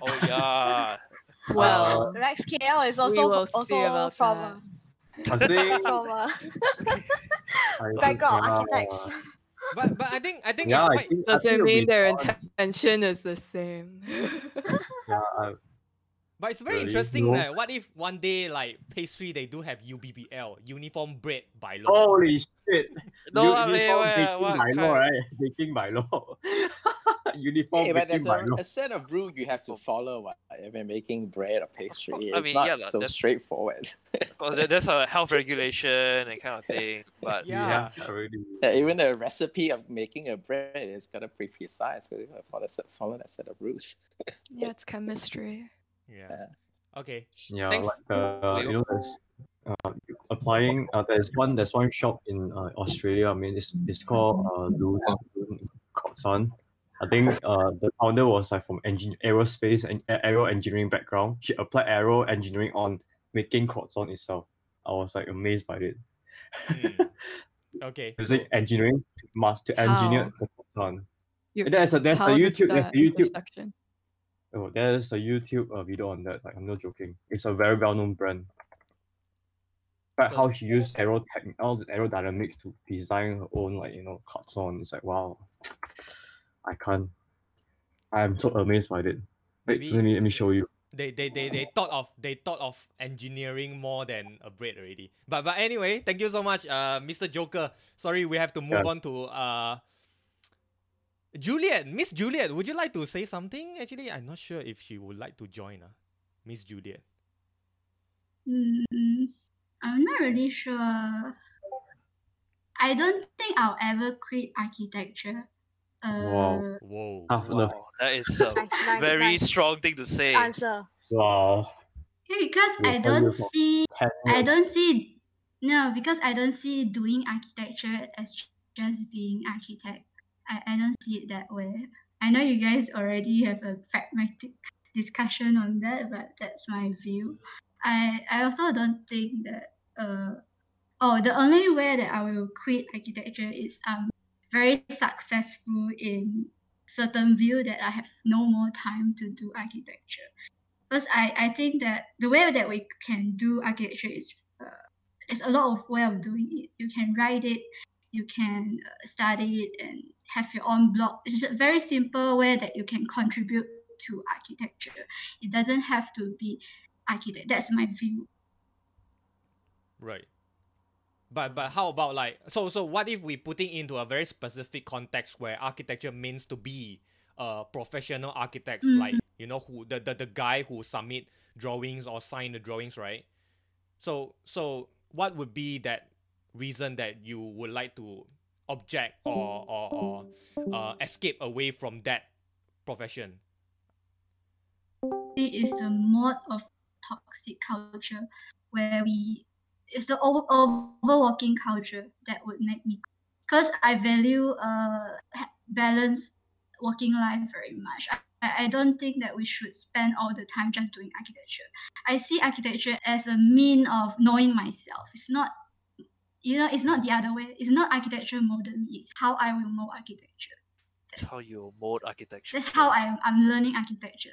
Oh yeah. Well, Rex KL is also also from. I think a, from a I think, background uh, architects. but but I think I think Yeah, it's quite. think, I think doesn't mean their fun. intention is the same. Yeah, I, But it's very Really? interesting No. that what if one day like pastry they do have UBBL uniform bread by law. holy shit! No, U- I mean, uniform where- baking what by law, kind- right? Baking by law. uniform Hey, but baking there's by a, law. a set of rule you have to follow what, if you're making bread or pastry. I mean, not yeah so that's- straightforward. Because there's a health regulation and kind of thing. But Yeah. already. Yeah, even the recipe of making a bread is gotta be precise. So you gotta follow, set- follow that set of rules. yeah, it's chemistry. Yeah. Yeah. Okay. Yeah, Thanks. like uh, Wait, you know, there's uh, applying. Uh, there's one. There's one shop in uh, Australia. I mean, it's it's called uh, Lu Sun. I think uh, the founder was like from engin- aerospace and aero engineering background. She applied aero engineering on making croissant itself. I was like amazed by it. Hmm. Okay. Using engineering to mas- to engineer How? the croissant. You, There's a there's a YouTube there's a YouTube intersection? Oh, there's a YouTube uh, video on that. Like, I'm not joking. It's a very well-known brand. But So- how she used aero tech, all the aerodynamics to design her own, like you know, cuts on. It's like wow, I can't. I'm so amazed by it. Wait, Maybe- let me let me show you. They, they, they, they thought of they thought of engineering more than a bread already. But but anyway, thank you so much, uh, Mr. Joker. Sorry, we have to move Yeah. on to uh Juliet. Miss Juliet, would you like to say something? Actually, I'm not sure if she would like to join. Uh, Miss Juliet. Mm, I'm not really sure. I don't think I'll ever quit architecture. Uh, Wow. Whoa. Half love. wow, that is a Nice, nice, very nice. strong thing to say. Answer. Wow. yeah, because You're I don't wonderful. see I don't see no because I don't see doing architecture as just being architect. I, I don't see it that way. I know you guys already have a pragmatic discussion on that, but that's my view. I I also don't think that uh oh the only way that I will quit architecture is um very successful in certain view that I have no more time to do architecture because I, I think that the way that we can do architecture is uh, there's a lot of way of doing it. You can write it, you can uh, study it, and have your own blog. It's a very simple way that you can contribute to architecture. It doesn't have to be architect. That's my view. Right. But but how about like so so what if we putting into a very specific context where architecture means to be uh professional architects like you know who the, the the guy who submit drawings or sign the drawings right so so what would be that reason that you would like to object or or, or uh, escape away from that profession it is the mode of toxic culture where we it's the over, overworking culture that would make me because I value uh balanced working life very much. I I don't think that we should spend all the time just doing architecture. I see architecture as a mean of knowing myself. It's not you know, it's not the other way. It's not architecture molded me. It's how I will mold architecture. That's how you mold architecture. That's how I'm, I'm learning architecture.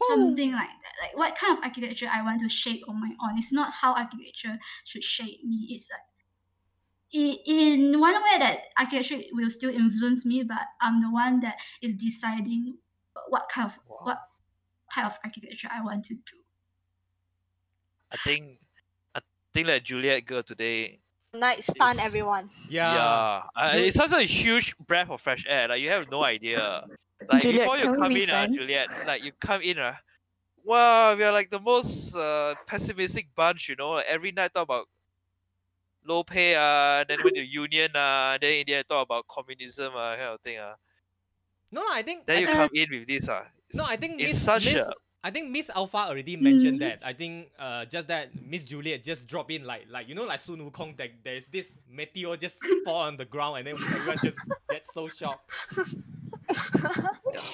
Something like that. Like what kind of architecture I want to shape on my own. It's not how architecture should shape me. It's like in one way that architecture will still influence me, but I'm the one that is deciding what kind of Wow. what type of architecture I want to do. I think I think that Juliet girl today Night stun It's- everyone. Yeah. Yeah, uh, it's such a huge breath of fresh air. Like you have no idea. Like Juliet, before you come be in, uh. Juliet, like you come in, uh, wow, we are like the most uh, pessimistic bunch. You know, like every night talk about low pay, uh, then went the union, uh, then in the end talk about communism, uh, kind of thing, uh. No, no, I think. Then I you think- come in with this, uh. no, I think it's Miss, such Miss, a I think Miss Alpha already mentioned Mm. that. I think uh just that Miss Juliet just drop in like like you know like Sun Wukong that there's this meteor just fall on the ground and then everyone just gets so shocked.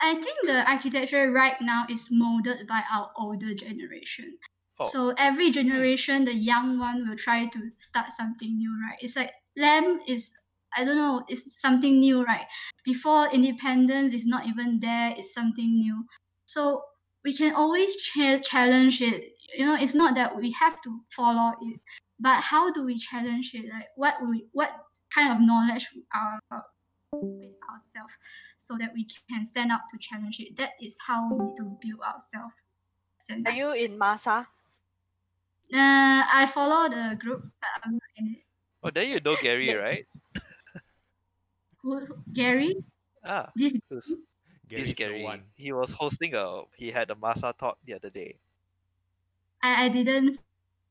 I think the architecture right now is molded by our older generation. Oh. So every generation, the young one will try to start something new, right? It's like lamb is I don't know, it's something new, right? Before independence is not even there, it's something new. So we can always cha- challenge it. You know, it's not that we have to follow it, but how do we challenge it? Like what we what kind of knowledge are with ourselves so that we can stand up to challenge it. That is how we need to build ourselves. Are you in Masa? Uh, I follow the group. but I'm not in it. Oh, then you know Gary, right? Who, who- Gary, Ah, this who's Gary's this the Gary? one. He was hosting a. He had a Masa talk the other day. I, I didn't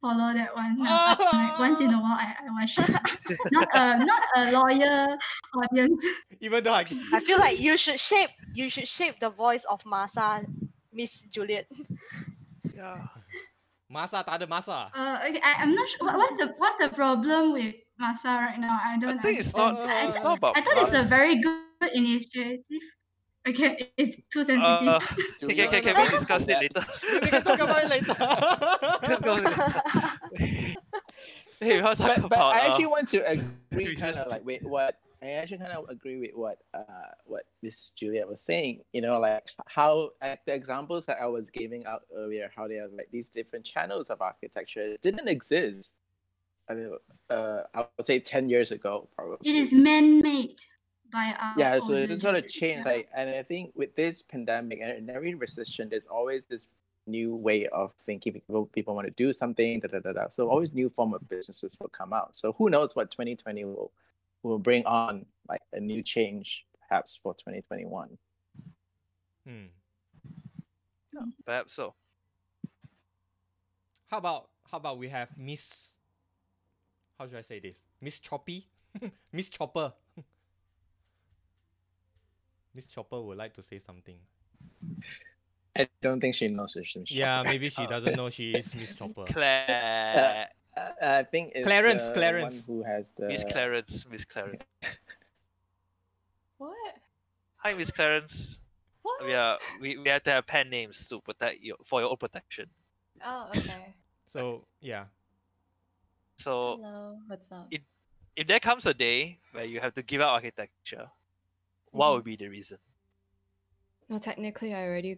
follow that one. No, I- like, once in a while, I, I watch. it. not a not a lawyer audience. Even though I I feel like you should shape you should shape the voice of Masa, Miss Juliet. Yeah. masa tak ada masa. Uh, okay, I, I'm not sure. What, what's the what's the problem with Masa right now? I don't. I think it's understand. not. I, it's thought- not about. I thought it's a very good initiative. Okay, it's too sensitive. Uh, Do okay, we- okay, okay, we'll discuss it later. we can talk about it later. Let's go. hey, we want to talk but, but about. I uh, actually want to agree kind of like with what I actually kind of agree with what uh what Miss Juliet was saying. You know, like how like the examples that I was giving out earlier, how they have like these different channels of architecture didn't exist. I mean, uh, I would say ten years ago, probably. It is man-made by our. yeah so it's just sort of change changed like and i think with this pandemic and in every recession there's always this new way of thinking people people want to do something da, da, da, da. so always new form of businesses will come out so who knows what 2020 will will bring on like a new change perhaps for 2021 Hmm. Perhaps so. How about how about we have Miss how should I say this? Miss Choppy? Miss Chopper. Miss Chopper would like to say something. i don't think she knows if she's Yeah, maybe she doesn't know she is Miss Chopper. Claire, uh, i think it's Clarence, the Clarence. one who has the Miss Clarence, Miss Clarence. What? Hi, Miss Clarence. What? We are we, we have to have pen names to protect you for your own protection. Oh, okay. So yeah. So Hello, what's up? It- if there comes a day where you have to give up architecture, what would be the reason? Well, technically, I already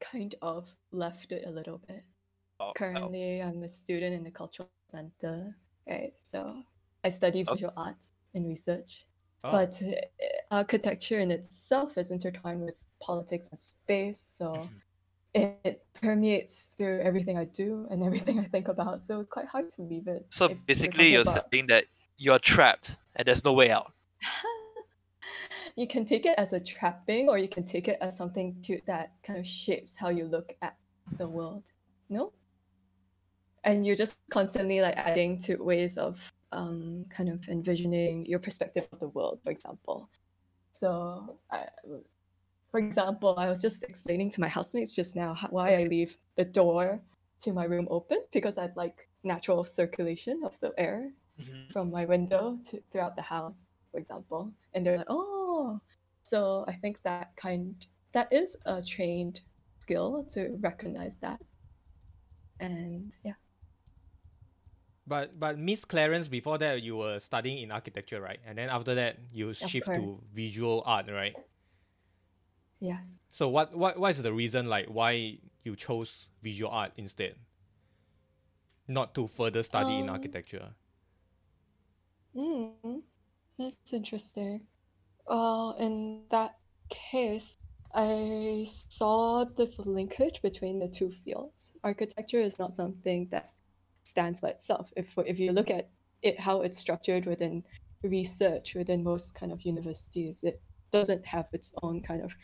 kind of left it a little bit. Oh, oh, Currently, I'm a student in the cultural center, right? So I study Oh. visual arts and research. Oh, But uh, architecture in itself is intertwined with politics and space, so it, it permeates through everything I do and everything I think about. So it's quite hard to leave it. So basically, you're about- saying that you're trapped and there's no way out. you can take it as a trapping, or you can take it as something to that kind of shapes how you look at the world. No, and you're just constantly like adding to ways of um, kind of envisioning your perspective of the world, for example. So, I, for example, I was just explaining to my housemates just now ho- why I leave the door to my room open because I'd like natural circulation of the air from my window to throughout the house, for example. And they're like, oh, so I think that kind that is a trained skill to recognize that. And yeah, But but Miss Clarence, before that you were studying in architecture, right? And then after that you shift to visual art, right? yeah. So what what what is the reason like why you chose visual art instead? Not to further study in Um, architecture. Mm, that's interesting. Well, in that case, I saw this linkage between the two fields. Architecture is not something that stands by itself. If if you look at it, how it's structured within research within most kind of universities, it doesn't have its own kind of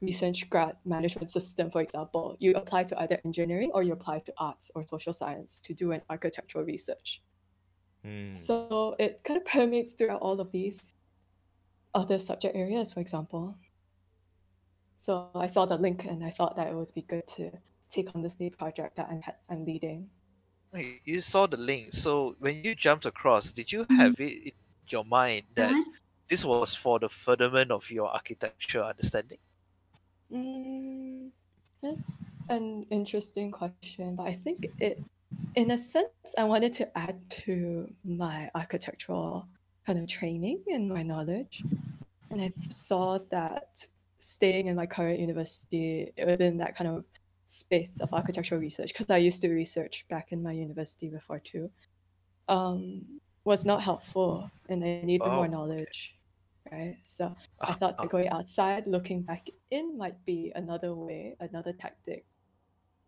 research grad management system. For example, you apply to either engineering or you apply to arts or social science to do an architectural research. Hmm. So it kind of permeates throughout all of these other subject areas, for example. So I saw the link and I thought that it would be good to take on this new project that I'm, I'm leading. Wait, you saw the link. So when you jumped across, did you Mhm. have it in your mind that What? this was for the furtherment of your architecture understanding? Mm, that's an interesting question, but I think it, in a sense, I wanted to add to my architectural kind of training and my knowledge. And I saw that staying in my current university within that kind of space of architectural research, because I used to research back in my university before too, um, was not helpful and I needed Oh, more knowledge. Right. So I Ah, thought that going outside, looking back in might be another way, another tactic.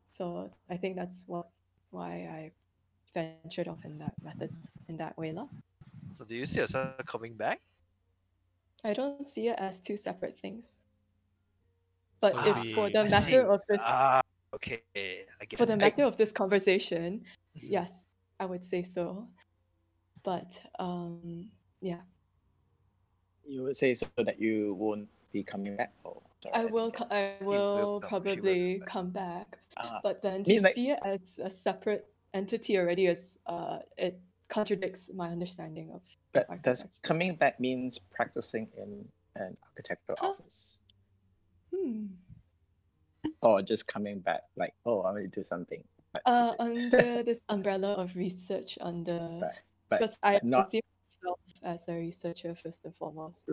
So I think that's what why I ventured off in that method, in that way. lah. So do you see yourself coming back? I don't see it as two separate things. But So if for the I matter see. of this Ah, okay. I get for the it. matter of this conversation, yes, I would say so. But um yeah, You would say so that you won't be coming back. Oh, sorry, I will get- I will will come- she will probably come back. come back. Ah, but then to mean like- see it as a separate entity already is uh it contradicts my understanding of but does coming back means practicing in an architectural Huh? office, hmm. or just coming back like, oh, I want to do something. But, uh under this umbrella of research under Right, but because I but not see myself as a researcher first and foremost.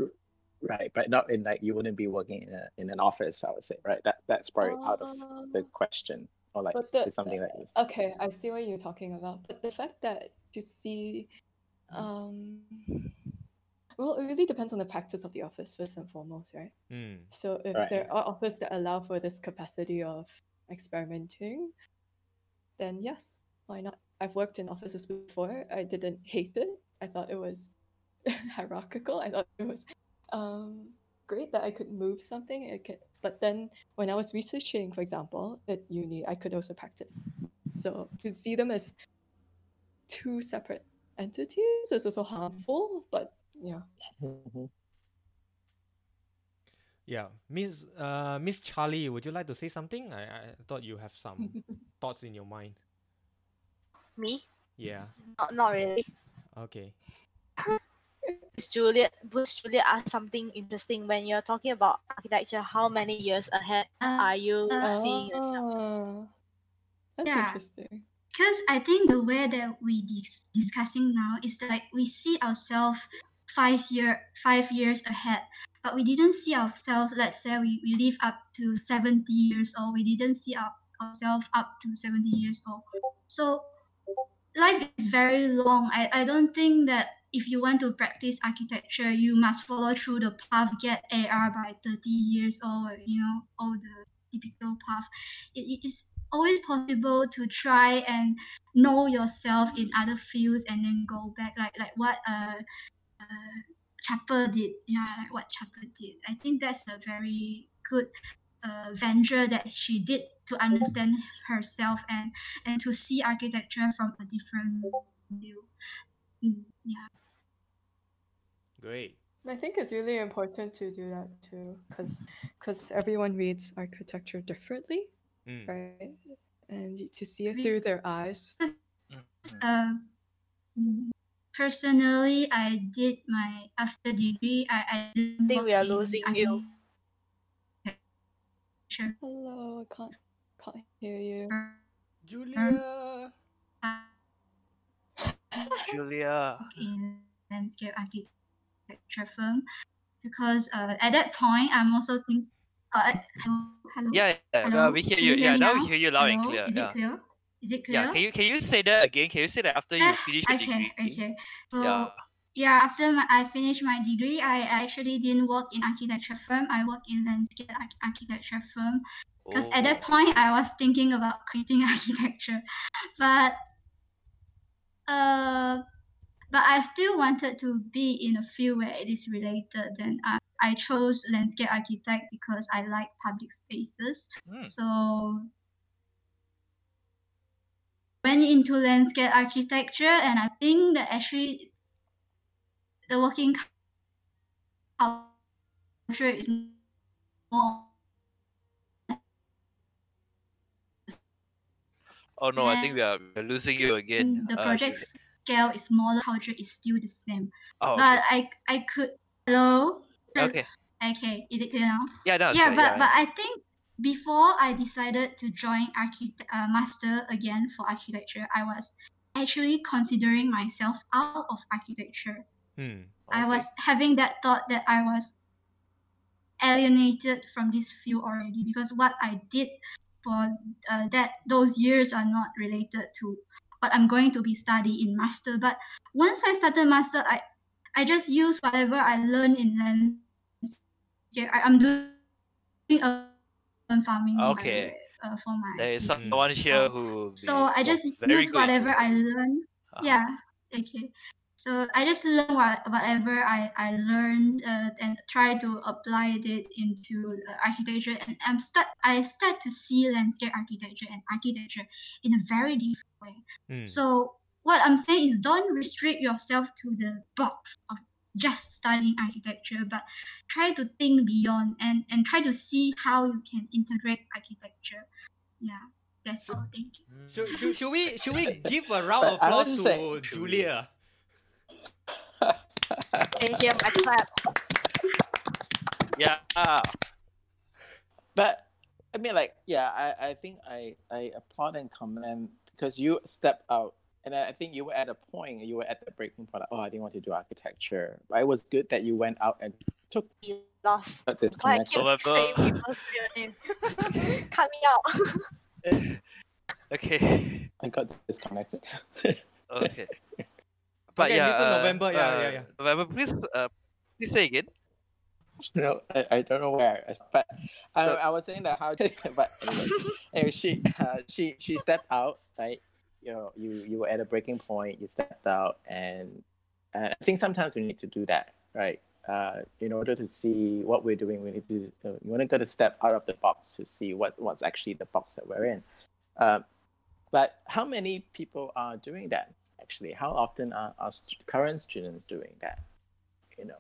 right, but not in like you wouldn't be working in a in an office. I would say right. That that's probably out of the Uh, question, or like but the, it's something like this. okay, I see what you're talking about. But the fact that to see um well it really depends on the practice of the office first and foremost, right? Hmm. So if Right. there are offers that allow for this capacity of experimenting, then yes, why not? I've worked in offices before. I didn't hate it. I thought it was hierarchical. I thought it was um, great that I could move something. It could, but then when I was researching, for example, at uni, I could also practice. So to see them as two separate entities is also harmful. But yeah, Mhm. Yeah, Miss uh Miss Charlie, would you like to say something? I I thought you have some thoughts in your mind. Me? Yeah. Not, not really. Okay. Bruce Juliet, Bruce Juliet asked something interesting. When you're talking about architecture, how many years ahead Uh, are you uh, seeing yourself? Ah, that's Yeah. interesting. because I think the way that we dis- discussing now is that like, we see ourselves five year five years ahead, but we didn't see ourselves. Let's say we, we live up to seventy years old. We didn't see our, ourselves up to seventy years old. So life is very long. I, I don't think that if you want to practice architecture, you must follow through the path, get AR by 30 years old, you know, all the typical path. It, is always possible to try and know yourself in other fields and then go back, like like what uh, uh Chapel did. Yeah, like what Chapel did. I think that's a very good uh, venture that she did to understand herself and and to see architecture from a different view. Mm, yeah. Great. I think it's really important to do that too, because because everyone reads architecture differently, Mm. right? And to see it through their eyes. Um, mm, personally, I did my after degree. I I didn't think we are in losing you. architecture. Hello, I can't can't hear you. Julia. Julia. in landscape architecture firm because uh, at that point I'm also thinking. Uh, hello, hello. Yeah, yeah, Hello? uh, we hear Can you. you hear Yeah, now we hear you loud and clear. Is yeah. it clear? Is it clear? Yeah, can you can you say that again? Can you say that after you Ah, finish your okay, degree? okay. So Yeah. yeah, after my, I finished my degree, I actually didn't work in architecture firm. I worked in landscape architecture firm because at that Oh. point I was thinking about quitting architecture, but uh, but I still wanted to be in a field where it is related. Then I, I chose landscape architect because I like public spaces. Hmm. So went into landscape architecture, and I think that actually the working culture is more Oh no, I think we are losing you again. the Uh, project scale is smaller, culture is still the same. Oh, okay. But I I could hello. okay. Okay, is it clear now? Yeah, no, yeah, clear, but yeah. but I think before I decided to join architect uh, master again for architecture, I was actually considering myself out of architecture. Hmm. I was having that thought that I was alienated from this field already because what I did for uh, that those years are not related to what I'm going to be studying in master. But once I started master, I I just use whatever I learned in landscape. I, I'm doing urban farming. Okay. way, Uh, for my There is someone here who So I just use whatever. I learned. Uh-huh. Yeah. Okay. So I just learn what, whatever I, I learned uh, and try to apply it into architecture and I'm start I start to see landscape architecture and architecture in a very different way. Hmm. So what I'm saying is don't restrict yourself to the box of just studying architecture, but try to think beyond and, and try to see how you can integrate architecture. Yeah, that's all. Thank you. Should, should, should we should we give a round of applause to say- Julia? Can you hear my clap? Yeah. but I mean, like, yeah, I, I think I, I applaud and commend because you stepped out, and I I think you were at a point, you were at the breaking point. Like, oh, I didn't want to do architecture, but it was good that you went out and took You lost. this Why I connection. keep saying people's real name? Coming out. Okay. I got disconnected. Okay. But Okay, yeah, Mr. uh, November, yeah, uh, yeah, yeah. November, please, uh, please say again. no, I, I don't know where, I- but I. I was saying that how, but anyway, anyway she uh, she she stepped out, right? You know, you you were at a breaking point. You stepped out, and uh, I think sometimes we need to do that, right? Uh, in order to see what we're doing, we need to uh, you want to go to step out of the box to see what what's actually the box that we're in. Um, but how many people are doing that? Actually, how often are our st- current students doing that? You know,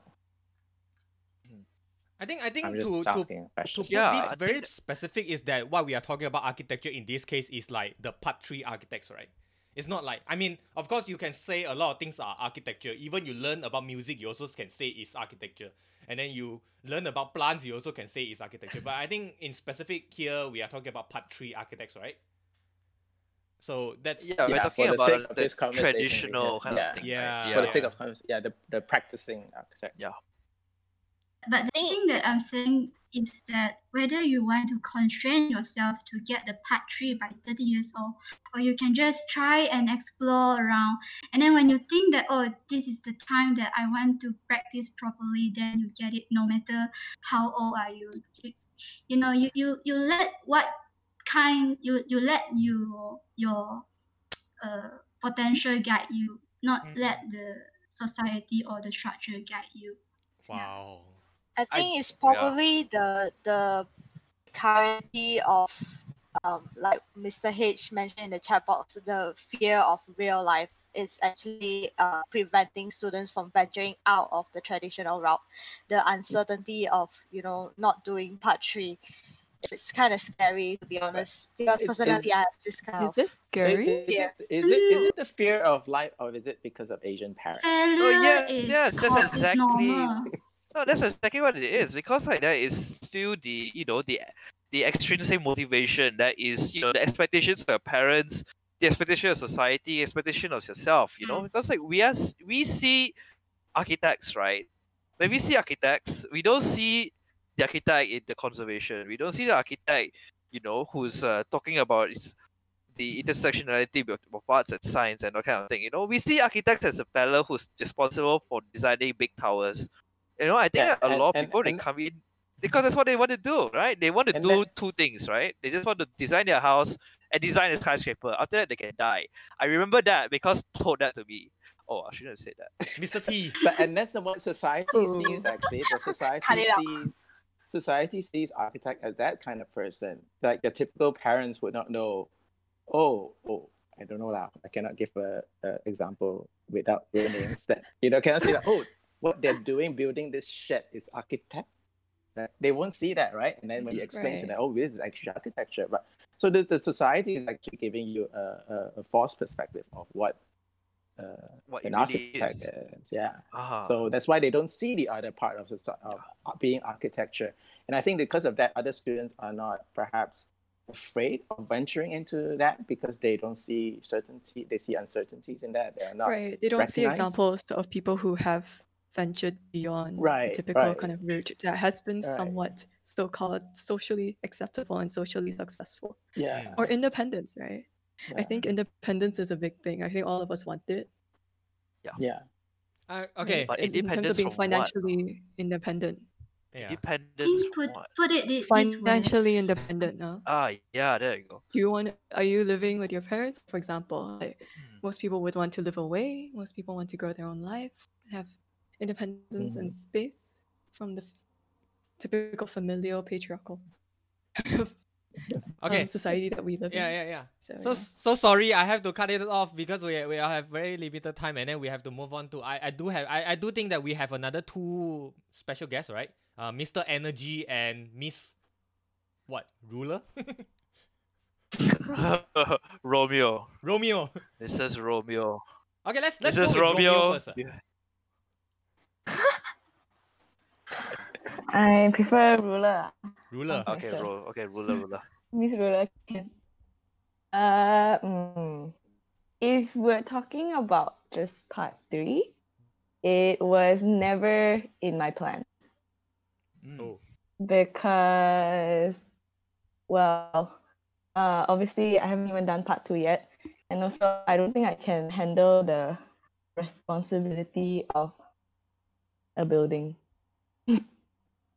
I think I think to to to put Yeah, this very think- specific is that what we are talking about architecture in this case is like the part three architects, right? It's not like I mean, of course you can say a lot of things are architecture. Even you learn about music, you also can say it's architecture. And then you learn about plants, you also can say it's architecture. But I think in specific here we are talking about part three architects, right? So that's Yeah, we're talking for the sake about the traditional yeah. kind Yeah. of thing. Yeah, right? for the sake of yeah, the, the practicing architect. But the thing that I'm saying is that whether you want to constrain yourself to get the part three by 30 years old, or you can just try and explore around. And then when you think that, oh, this is the time that I want to practice properly, then you get it no matter how old are you. You, you know, you, you, you let what kind, you, you let you, your uh, potential guide you, not Mm. let the society or the structure guide you. wow. I I- think it's yeah. probably the the currency of um like Mr. H mentioned in the chat box, the fear of real life is actually uh, preventing students from venturing out of the traditional route. The uncertainty of you know not doing part three, it's kind of scary to be honest. Because Is- personally, is- I have this kind Is of it scary? Is, is Yeah. it, is it is it the fear of life or is it because of Asian parents? Failure yes, is yes, that's exactly- normal. No, that's exactly what it is. Because like that is still the you know the the extrinsic motivation that is you know the expectations of your parents, the expectation of society, expectation of yourself. You know, because like we are we see architects right. When we see architects, we don't see the architect in the conservation. We don't see the architect, you know, who's uh, talking about is the intersectionality of, of arts and science and that kind of thing. You know, we see architects as a fellow who's responsible for designing big towers. You know, I think Yeah, a and- lot of and- people they come in because that's what they want to do, right? They want to And do two things, right? They just want to design their house and design a skyscraper. After that, they can die. I remember that because told that to me. Oh, I shouldn't have said that. Mr. T. But and that's the what society sees actually. The society Cut it out. sees society sees architect as that kind of person. Like the typical parents would not know, oh, oh, I don't know lah. I cannot give a, a example without real names. That you know, cannot say that. Oh, what they're doing building this shed is architect. They won't see that, right? And then when you explain to them, oh, this is actually architecture. But so the, the society is actually giving you a, a, a false perspective of what uh, What an really architect is. is. Yeah. Ah. So that's why they don't see the other part of the of being architecture. And I think because of that, other students are not perhaps afraid of venturing into that because they don't see certainty. They see uncertainties in that. They're not right. They don't see examples of people who have ventured beyond Right, the typical right. kind of route that has been Right. somewhat so-called socially acceptable and socially successful. Yeah. Or independence, right? I think independence is a big thing. I think all of us want it. Yeah. Uh, okay. But in, in terms of being from what? financially independent. Yeah. Independence. Think from put put it thi- this way. Financially independent now. Ah, yeah, there you go. Do you want are you living with your parents, for example? Like Hmm. most people would want to live away, most people want to grow their own life, have independence and space from the typical familial patriarchal kind of Okay. um, society that we live Yeah, in. yeah, yeah. So, So yeah. s- so sorry, I have to cut it off because we we have very limited time, and then we have to move on to. I, I do have I, I do think that we have another two special guests, right? Uh, Mr. Energy and Miss, what ruler? Romeo. Romeo. This is Romeo. Okay, let's let's this is go with Romeo, Romeo. first. uh. Yeah. I prefer ruler. Ruler. Okay, so- ro- okay, ruler, ruler. Miss Ruler can. Uh, mm, if we're talking about just part three, it was never in my plan Mm. Oh. because, well, uh, obviously I haven't even done part two yet, and also I don't think I can handle the responsibility of a building.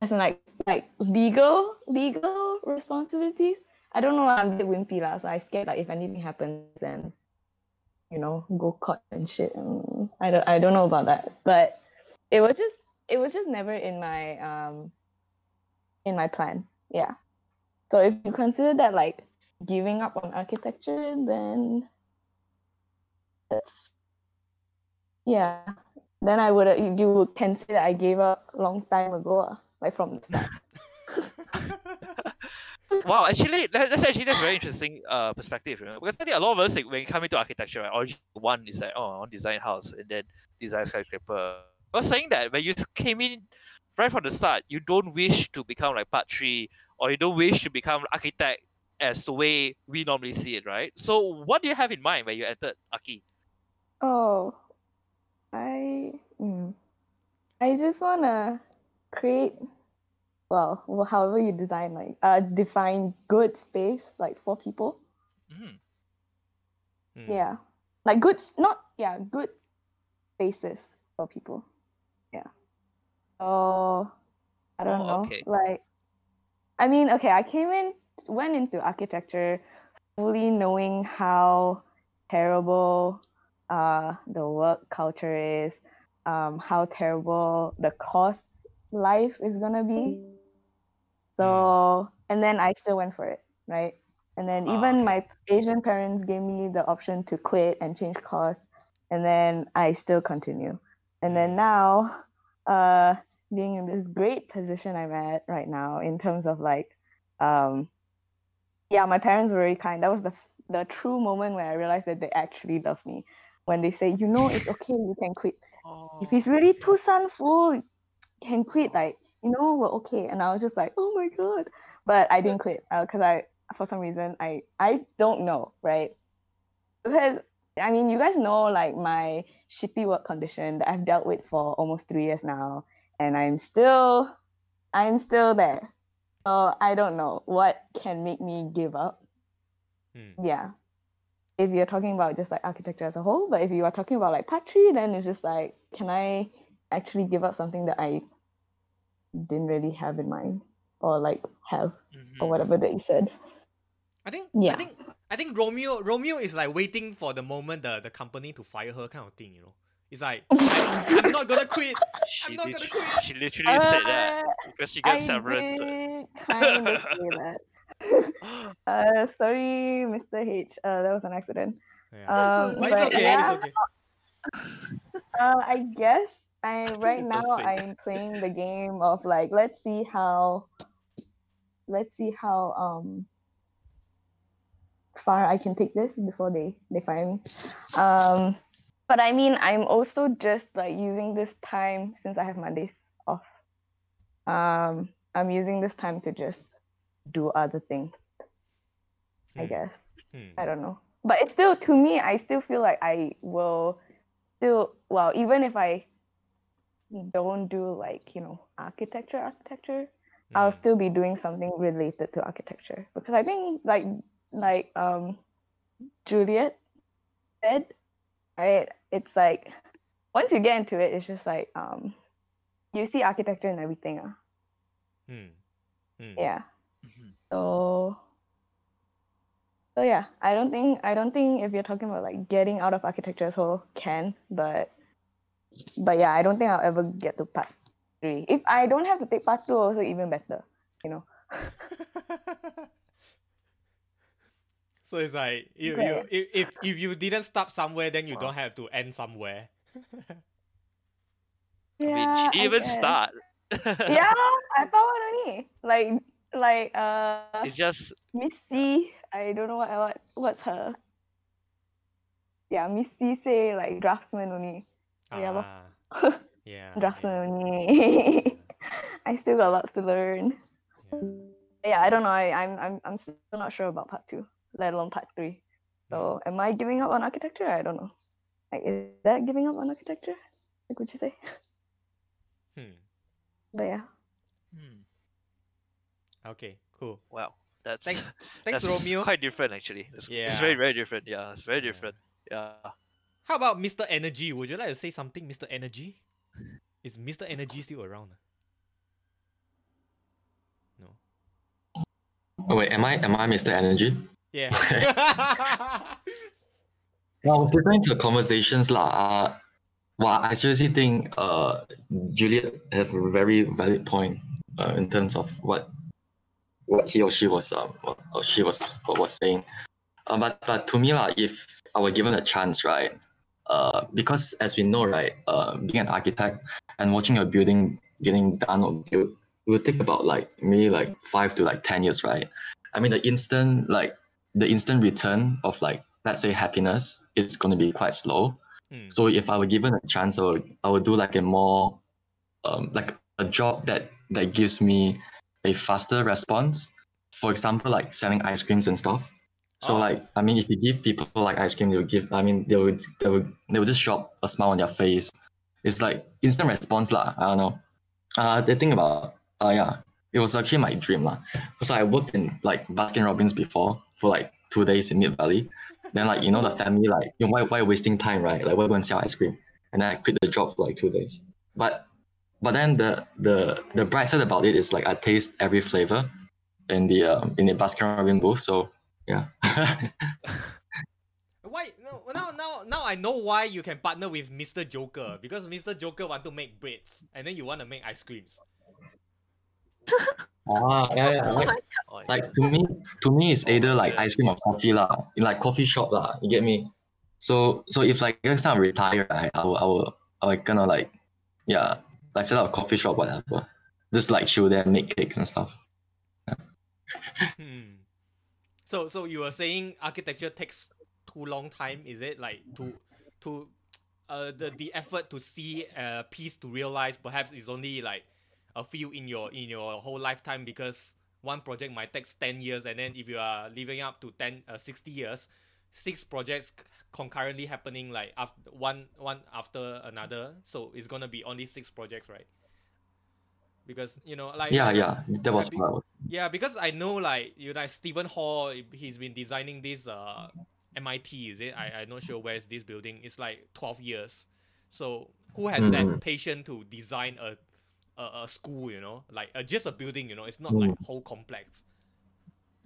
As in like like legal legal responsibilities. I don't know. I'm a bit wimpy lah, so I scared like if anything happens, then you know go court and shit. Mm, I don't I don't know about that, but it was just it was just never in my um in my plan. Yeah. So if you consider that like giving up on architecture, then that's yeah. Then I would you can say that I gave up long time ago, ah, like from the start. Wow, actually, that's actually that's very interesting uh perspective, you know? because I think a lot of us like, when you come into architecture, right, origin one is like, oh, I want design house and then design skyscraper. I was saying that when you came in right from the start, you don't wish to become like part three, or you don't wish to become architect as the way we normally see it, right? So, what do you have in mind when you entered Aki? Oh, I mm, I just wanna create, well, wh- however you design like uh define good space like for people. Mm. Hmm. Yeah, like good, not yeah, good spaces for people. Yeah. So I don't Oh, know. okay. Like, I mean, okay, I came in, went into architecture, fully knowing how terrible uh the work culture is, um, how terrible the cost life is gonna be. So and then I still went for it, right? And then Ah, even okay. my Asian parents gave me the option to quit and change course, and then I still continue. And then now, uh, being in this great position I'm at right now in terms of like, um, yeah, my parents were very kind. That was the the true moment where I realized that they actually love me. When they say, you know, it's okay, you can quit. If it's really too sunful, can quit. Like, you know, we're okay. And I was just like, oh my god. But I didn't quit because I, for some reason, I I don't know, right? Because I mean, you guys know like my shitty work condition that I've dealt with for almost three years now, and I'm still, I'm still there. So I don't know what can make me give up. Hmm. Yeah. If you're talking about just like architecture as a whole, but if you are talking about like part three, then it's just like, can I actually give up something that I didn't really have in mind? or like have Mhm. or whatever that you said. I think yeah. I Yeah. think I think Romeo Romeo is like waiting for the moment the, the company to fire her kind of thing, you know. It's like I, am not gonna quit. She, not gonna quit. she literally said that Uh, because she I got severance. did kind of say that. uh, sorry, Mr. H. Uh, that was an accident. Yeah. Um, But but it's okay, yeah, it's okay. uh, I guess I right now. I'm playing the game of like let's see how let's see how um far I can take this before they they fire me. Um, but I mean I'm also just like using this time since I have Mondays off. Um, I'm using this time to just do other things. I Hmm, guess. hmm. I don't know. But it's still to me, I still feel like I will still well, even if I don't do like, you know, architecture architecture, I'll Mm. still be doing something related to architecture. Because I think like like um Juliet said, right, it's like once you get into it, it's just like um you see architecture and everything. Uh. Hmm. Hmm. Yeah. Mhm. So so yeah, I don't think I don't think if you're talking about like getting out of architecture as whole can, but but yeah, I don't think I'll ever get to part three. If I don't have to take part two, also even better. You know. so it's like you, you if, if if you didn't stop somewhere, then you don't have to end somewhere. I Yeah, she didn't even start. Yeah, I found one only. Like like uh It's just Missy, I don't know what what what's her. Yeah, Missy say like draftsman only. Yeah, lor. Ah, yeah. draftsman yeah, only. I still got lots to learn. yeah. Yeah, I don't know. I, I'm I'm I'm still not sure about part two, let alone part three. So am I giving up on architecture? I don't know. Like is that giving up on architecture? Like would you say? Hmm. But yeah. hmm, Okay, cool. wow. That's Thanks, thanks, that's Romeo. quite different actually. It's, it's very very different. Yeah, it's very Yeah. different. Yeah. How about Mr. Energy? Would you like to say something, Mr. Energy? Is Mr. Energy still around? No. Oh, wait, am I am I Mr. Energy? Yeah. Well, I was listening to the conversations lah. Uh, well, I seriously think uh Juliet have a very valid point uh, in terms of what what he or she was um or she was was saying. Uh, but but to me lah, if I were given a chance, right? Uh, because as we know, right, uh, being an architect and watching a building getting done or built, it will take about like maybe like five to like ten years, right? I mean, the instant like the instant return of like let's say happiness is going to be quite slow. Hmm. So if I were given a chance, I would, I would do like a more um, like a job that that gives me a faster response. For example, like selling ice creams and stuff. So Oh. like I mean, if you give people like ice cream, they'll give. I mean, they would they would they would just show a smile on their face. It's like instant response lah. I don't know. Uh, the thing about uh yeah, it was actually my dream lah. Cause I worked in like Baskin Robbins before for like two days in Mid Valley. Then like you know the family like you know, why why wasting time right? Like why go and sell ice cream? And then I quit the job for like two days. But but then the the the bright side about it is like I taste every flavor in the um, in the Baskin Robbins booth. So yeah. Why? No, now, now, now I know why you can partner with Mr. Joker because Mr. Joker want to make breads and then you want to make ice creams. ah yeah, yeah. Like, Oh, like to me to me it's either like ice cream or coffee lah. In like coffee shop lah. You get me? So so if like next time I retire, right, I will I will I will kind of like yeah like set up a coffee shop whatever. Just like chill there, make cakes and stuff. Hmm. So, so you were saying architecture takes too long time? Is it like to, to, uh, the the effort to see a piece to realize perhaps is only like a few in your in your whole lifetime because one project might take 10 years and then if you are living up to 10 uh, 60 years six projects concurrently happening like after one one after another so it's gonna be only six projects right because you know like Yeah, I know- yeah. That was be- what I was yeah, because I know like you know like Steven Holl, he's been designing this uh MIT, is it? I I'm not sure where's this building. It's like twelve years. So who has Mm. that patience to design a a, a school, you know, like uh, just a building, you know, it's not Mm. like whole complex.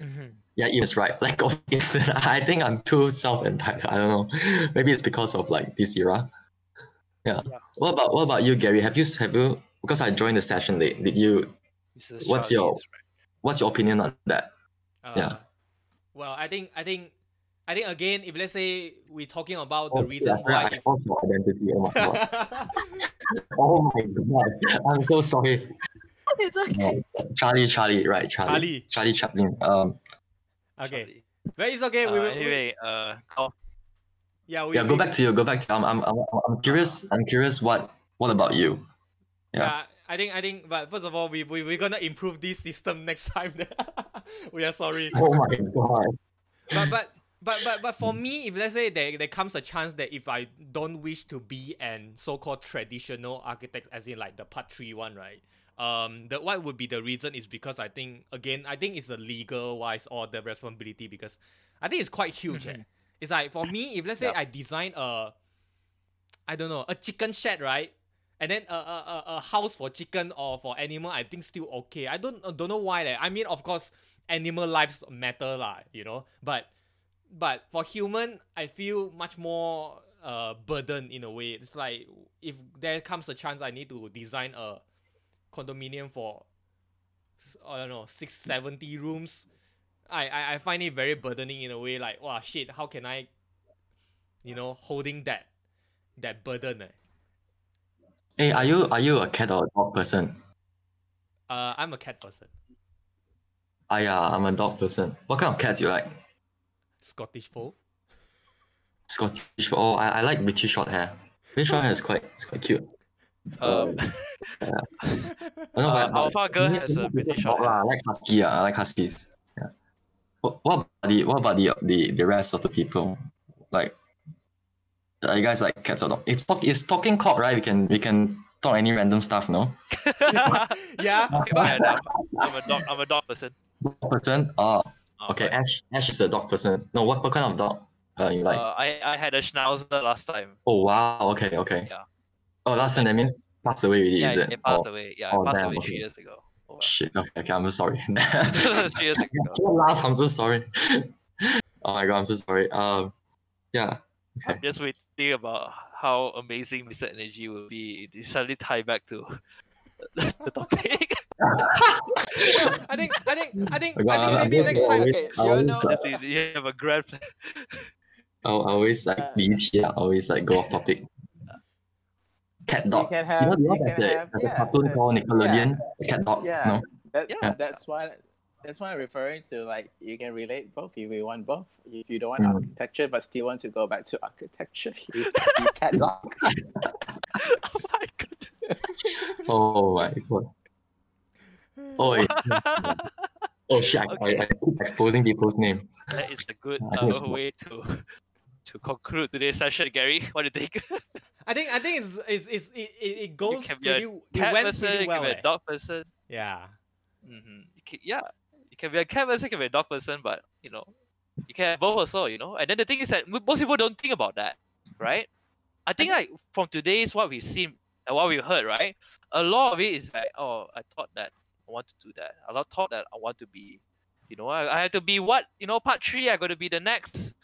Mhm. Yeah, Ian's right. Like, of- it's, I think I'm too self-entitled. I don't know. Maybe it's because of like this era. Yeah. Yeah. What about what about you, Gary? Have you have you? Because I joined the session late. Did you? What's your is right. What's your opinion on that? Uh, Yeah. Well, I think I think I think again, if let's say we're talking about the Oh, reason yeah, I why. exposed your identity. Oh my god. oh my god. I'm so sorry. It's okay. No, Charlie, Charlie, right? Charlie. Charlie. Charlie Chaplin. Um. okay, Charlie. but it's okay. we Uh, will. we- anyway, uh, Carl, yeah, we, Yeah. Go we- back to you. Go back to. I'm. I'm. I'm, I'm curious. I'm curious. What. What about you? Yeah. I think I think. But first of all, we we we're gonna improve this system next time. we are sorry. Oh my god. but but but but but for me, if let's say there, there comes a chance that if I don't wish to be an so-called traditional architect, as in like the part three one, right? Um, the what would be the reason is because I think again I think it's the legal wise or the responsibility because I think it's quite huge. eh. Mhm. It's like for me, if let's say Yeah. I design a, I don't know, a chicken shed, right? And then a, a, a, a house for chicken or for animal, I think still okay. I don't don't know why. Like, I mean, of course, animal lives matter, lah, you know. But but for human, I feel much more uh burden in a way. It's like if there comes a chance I need to design a condominium for I don't know six seventy rooms. I, I I find it very burdening in a way. Like wow shit, how can I, you know, holding that that burden? Eh? Hey, are you are you a cat or a dog person? Uh, I'm a cat person. Ah yeah, I'm a dog person. What kind of cats you like? Scottish fold. Scottish. fold. Oh, I, I like British short hair. British short hair is quite it's quite cute. um, Oh, no, Uh, but- Alpha girl has a British short hair. I like husky. ah, I like huskies. Yeah. What, what about the what about the, the the rest of the people? Like, are you guys like cats or dog? It's talk it's talking cock, right? We can we can talk any random stuff, no? yeah, Okay, but fine, I'm, I'm a dog. I'm a dog person. Dog person. Oh, Uh, okay. but, Ash Ash is a dog person. No, what what kind of dog? Uh, you like? uh, I I had a schnauzer last time. oh wow. Okay okay. Yeah. Oh, last time that means passed away already, Yeah, is it? it passed oh, away. Yeah, oh, it passed damn, away okay. three years ago. Oh, well. Shit. Okay, okay. I'm so sorry. three years ago. Don't laugh. I'm so sorry. oh my god, I'm so sorry. Um, yeah. Okay. I'm just waiting about how amazing Mr. Energy will be. It suddenly tie back to the topic. I think I think I think my I think maybe just next time. always- Okay, I you always know- you you have a grand plan. I I always like Uh, BT. I always like go off topic. Cat You dog. can You have. know, you know you there's, can a, have. there's a cartoon uh, called Nickelodeon, the cat dog. Yeah. No? That's Yeah. that's why that's why I'm referring to like you can relate both if you want both. If you don't want Mm. architecture but still want to go back to architecture, you, you can dog. oh my god. Oh my god. Oh, wait. oh shit! I, I, I keep exposing people's name. That is a good I think it's uh, way to to conclude today's session, Gary. What do you think? I think I think it's it's, it's it, it it goes can be a pretty it cat went person, pretty you can be eh. a dog person. Yeah. hmm can, yeah, you can be a cat person, you can be a dog person, but you know, you can have both also. You know, and then the thing is that most people don't think about that, right? I think like from today's what we've seen and what we've heard, right? A lot of it is like, oh, I thought that I want to do that. A lot thought that I want to be, you know, I, I have to be what, you know, part three. I got to be the next,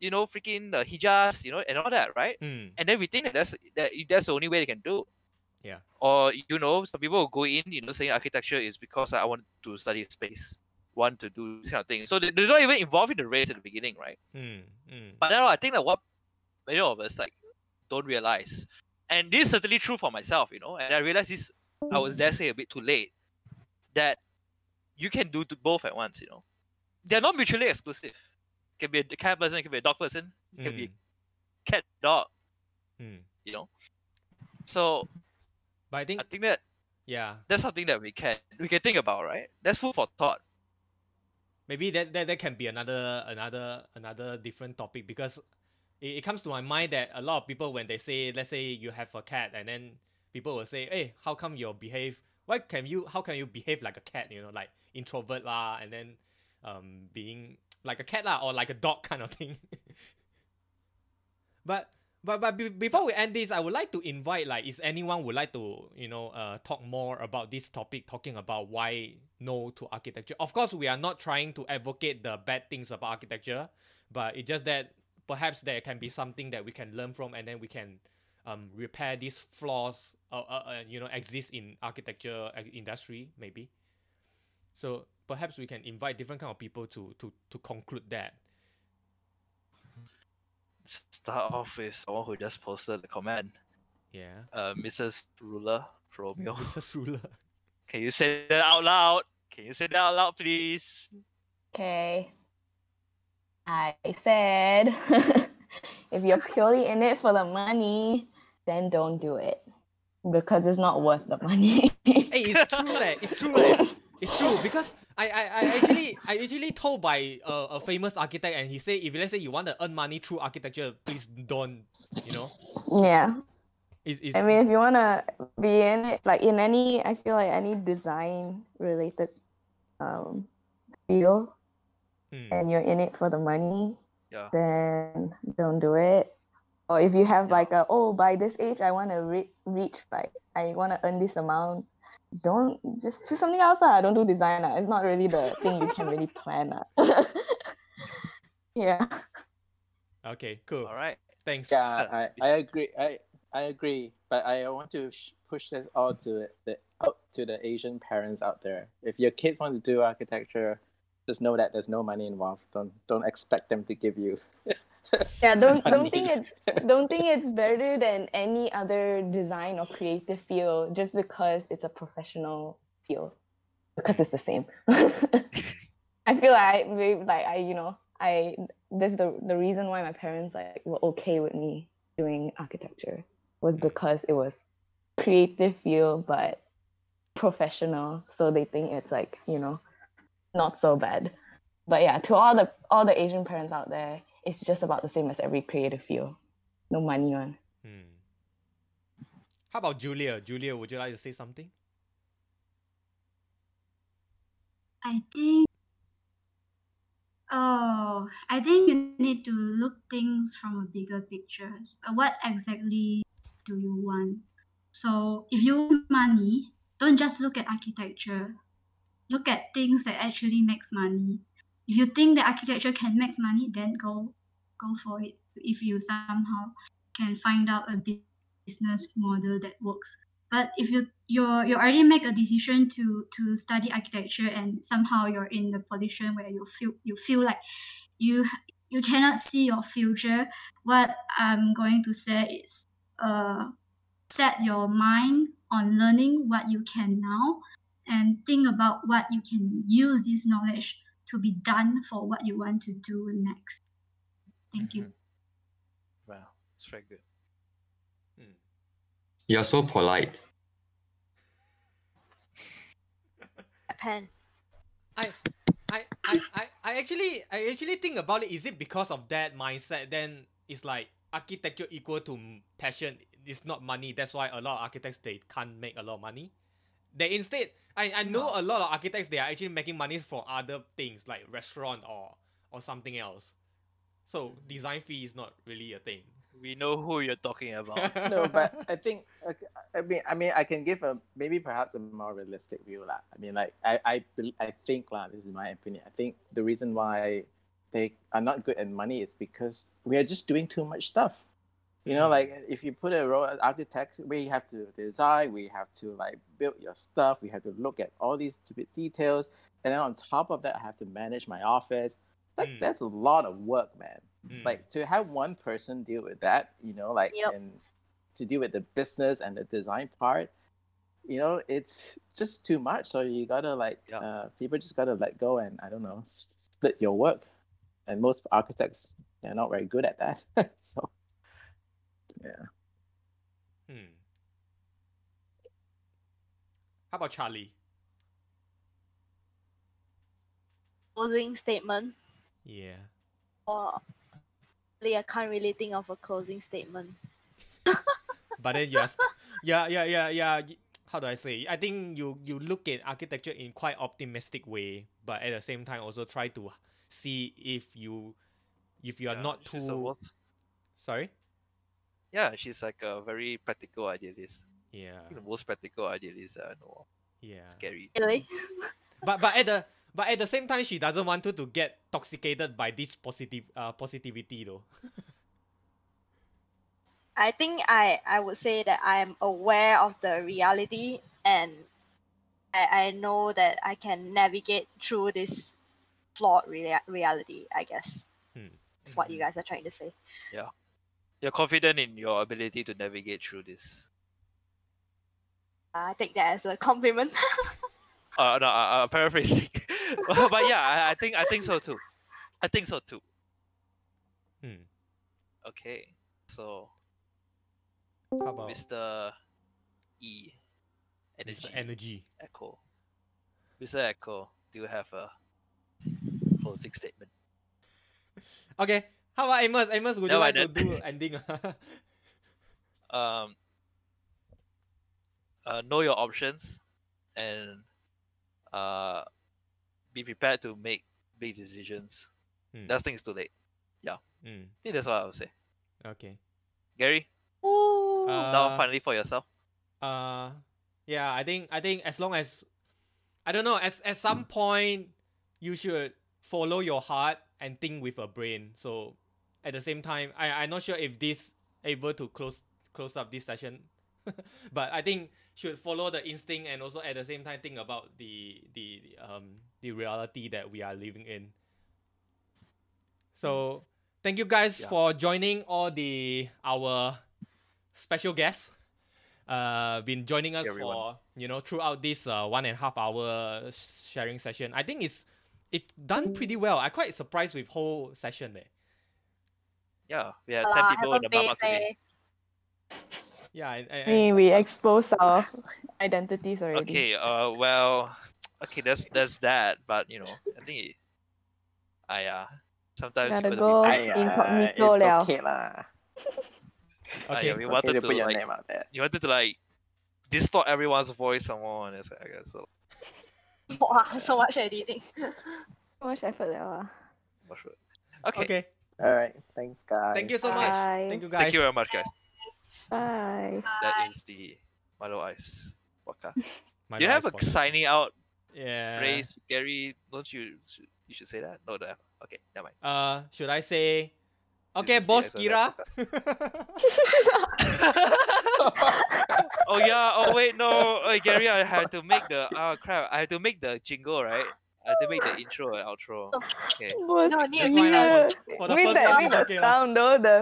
you know, freaking uh, Hijjas, you know, and all that, right? Hmm. and then we think that that's that that's the only way they can do. Yeah. Or you know, some people will go in, you know, saying architecture is because I want to study space, want to do this kind of thing. So they, they're not even involved in the race at the beginning, right? Hmm. Hmm. But then I think that what many of us like don't realize, and this is certainly true for myself, you know, and I realized this I was there say a bit too late, that you can do both at once, you know. They're not mutually exclusive. It Can be a cat person, it can be a dog person, it can be a cat dog, Hmm. you know. So But I think I think that yeah, that's something that we can we can think about, right? That's food for thought. Maybe that, that that can be another another another different topic because it, it comes to my mind that a lot of people when they say let's say you have a cat and then people will say hey how come you behave why can you how can you behave like a cat you know like introvert lah and then um being like a cat lah or like a dog kind of thing? But But but be- before we end this, I would like to invite like, is anyone would like to you know uh talk more about this topic, talking about why no to architecture. Of course, we are not trying to advocate the bad things about architecture, but it's just that perhaps there can be something that we can learn from, and then we can um repair these flaws, uh, uh, uh you know, exist in architecture uh, industry maybe. So perhaps we can invite different kind of people to to to conclude that. Start off with someone who just posted the comment. Yeah. Uh, Mrs. Ruler Romeo. Mrs. Ruler. Can you say that out loud? Can you say that out loud, please? Okay. I said, if you're purely in it for the money, then don't do it because it's not worth the money. hey, it's true, leh. It's true, leh. It's true because I, I, I actually I actually told by a, a famous architect and he said if let's say you want to earn money through architecture, please don't, you know. yeah. It's, it's, I mean, if you want to be in it, like in any, I feel like any design related um, field, Hmm. and you're in it for the money, Yeah. then don't do it. Or if you have like a, oh, by this age, I want to re- reach, like, I want to earn this amount, don't just choose something else. lah. Don't do designer. It's not really the thing you can really plan. lah. yeah. Okay, cool. All right. Thanks. Yeah, I, I agree. I I agree, but I want to sh- push this all to the out to the Asian parents out there. If your kids want to do architecture, just know that there's no money involved. Don't don't expect them to give you. Yeah, don't don't think it's don't think it's better than any other design or creative field just because it's a professional field. Because it's the same. I feel like I like I you know I this is the the reason why my parents like were okay with me doing architecture was because it was creative field but professional so they think it's like you know not so bad but yeah to all the all the asian parents out there it's just about the same as every creative field no money on Hmm. How about Julia? Julia, would you like to say something? I think oh I think you need to look things from a bigger picture. Uh, What exactly do you want? So if you want money, don't just look at architecture. Look at things that actually makes money. If you think that architecture can make money, then go go for it. If you somehow can find out a business model that works. But if you you're you already make a decision to to study architecture and somehow you're in the position where you feel you feel like you you cannot see your future, what I'm going to say is uh set your mind on learning what you can now and think about what you can use this knowledge to be done for what you want to do next. Thank you. Mm-hmm. Wow, it's very good. Hmm. You're so polite. Pen. I, I, I, I, I actually, I actually think about it. Is it because of that mindset? Then it's like architecture equal to passion. It's not money. That's why a lot of architects they can't make a lot of money. They instead, I, I know a lot of architects they are actually making money for other things like restaurant or or something else. So mm. design fee is not really a thing. We know who you're talking about. no, but I think okay, I mean I mean I can give a maybe perhaps a more realistic view lah. I mean like I I I think lah. This is my opinion. I think the reason why they are not good at money is because we are just doing too much stuff. You know, like if you put a role as architect, we have to design, we have to like build your stuff, we have to look at all these stupid details, and then on top of that, I have to manage my office. Like Mm. that's a lot of work, man Mm. like to have one person deal with that you know like Yep. and to deal with the business and the design part you know it's just too much so you gotta like Yeah. uh, people just gotta let go and i don't know split your work and most architects they're not very good at that so yeah Hmm. How about Charlie? Closing statement. Yeah. Or really, I can't really think of a closing statement. but then yes yeah yeah yeah yeah how do i say i think you you look at architecture in quite optimistic way but at the same time also try to see if you if you are Yeah, not too sorry yeah, she's like a very practical idealist. Yeah. The most practical idealist that I know. of. Yeah. Scary. Really? But but at the but at the same time, she doesn't want you to get toxicated by this positive uh positivity though. I think I I would say that I am aware of the reality and I, I know that I can navigate through this flawed rea- reality. I guess Hmm. that's what you guys are trying to say. Yeah. You're confident in your ability to navigate through this. I take that as a compliment. Uh, no, uh, uh, paraphrasing. but yeah, I, I think I think so too. I think so too. Hmm. Okay, so How about Mr. E, Mr. energy, Energy? Echo. Mr. Echo, do you have a closing statement? Okay. How about Amos? Amos, would you No, I like to don't. ending? Um, uh, know your options, and uh, be prepared to make big decisions. Hmm. Nothing is too late. Yeah, Hmm. I think that's what I would say. Okay. Gary, Ooh. now Uh, finally for yourself. Uh, yeah, I think I think as long as I don't know, as at some point you should follow your heart and think with a brain. So at the same time, I I'm not sure if this able to close close up this session, but I think should follow the instinct and also at the same time think about the the um the reality that we are living in. So thank you guys Yeah. for joining all the our special guests uh been joining us everyone. for you know throughout this uh one and a half hour sharing session i think it's it done pretty well i quite surprised with whole session there Yeah, we had ten people in the mamak bathed, eh? yeah I, I, I mean, we exposed our identities already. Okay, uh, well, okay, that's that's that. But you know, I think, it, I uh, sometimes Gotta you go gotta be, incognito it's liao. okay lah. uh, Okay, yeah, we It's wanted okay to to put your like, name out there. you wanted to like distort everyone's voice some more, and it's like, I guess so. Wow, so much editing. So much effort liao ah. Not. Okay. okay All right. Thanks, guys. thank you so much Bye. thank you guys Thank you very much, guys. Bye. That is the Milo Ais podcast. My Do you have a nice one. signing out yeah phrase, Gary? Don't you? should- You should say that. No, no. Okay, never mind. uh should i say okay is boss kira oh yeah. Oh wait, no. Oh, Gary, I had to make the. Oh crap! I had to make the jingle, right? I had to make the intro and outro. Okay. Boss No, need need fine lah. the, for the need first that, one the okay lah sound though, the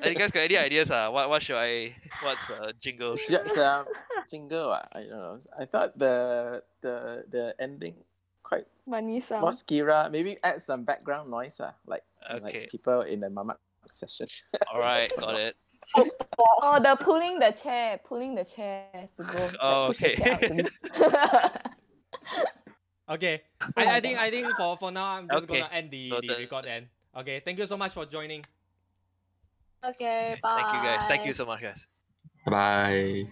Uh, you guys got any ideas? Uh? What what should I? What's the jingle? Just um, jingle. ah, I don't know. I thought the the the ending quite money sound. more Kira. Maybe add some background noise. Ah, like Okay. like people in the mamak session. All right, got it. Oh, the pulling the chair, pulling the chair to go. like, Oh, push the chair okay. Me. okay I, I think i think for for now i'm just Okay, gonna end the the noted. record end okay thank you so much for joining Okay, bye. Thank you guys. Thank you so much, guys. Bye.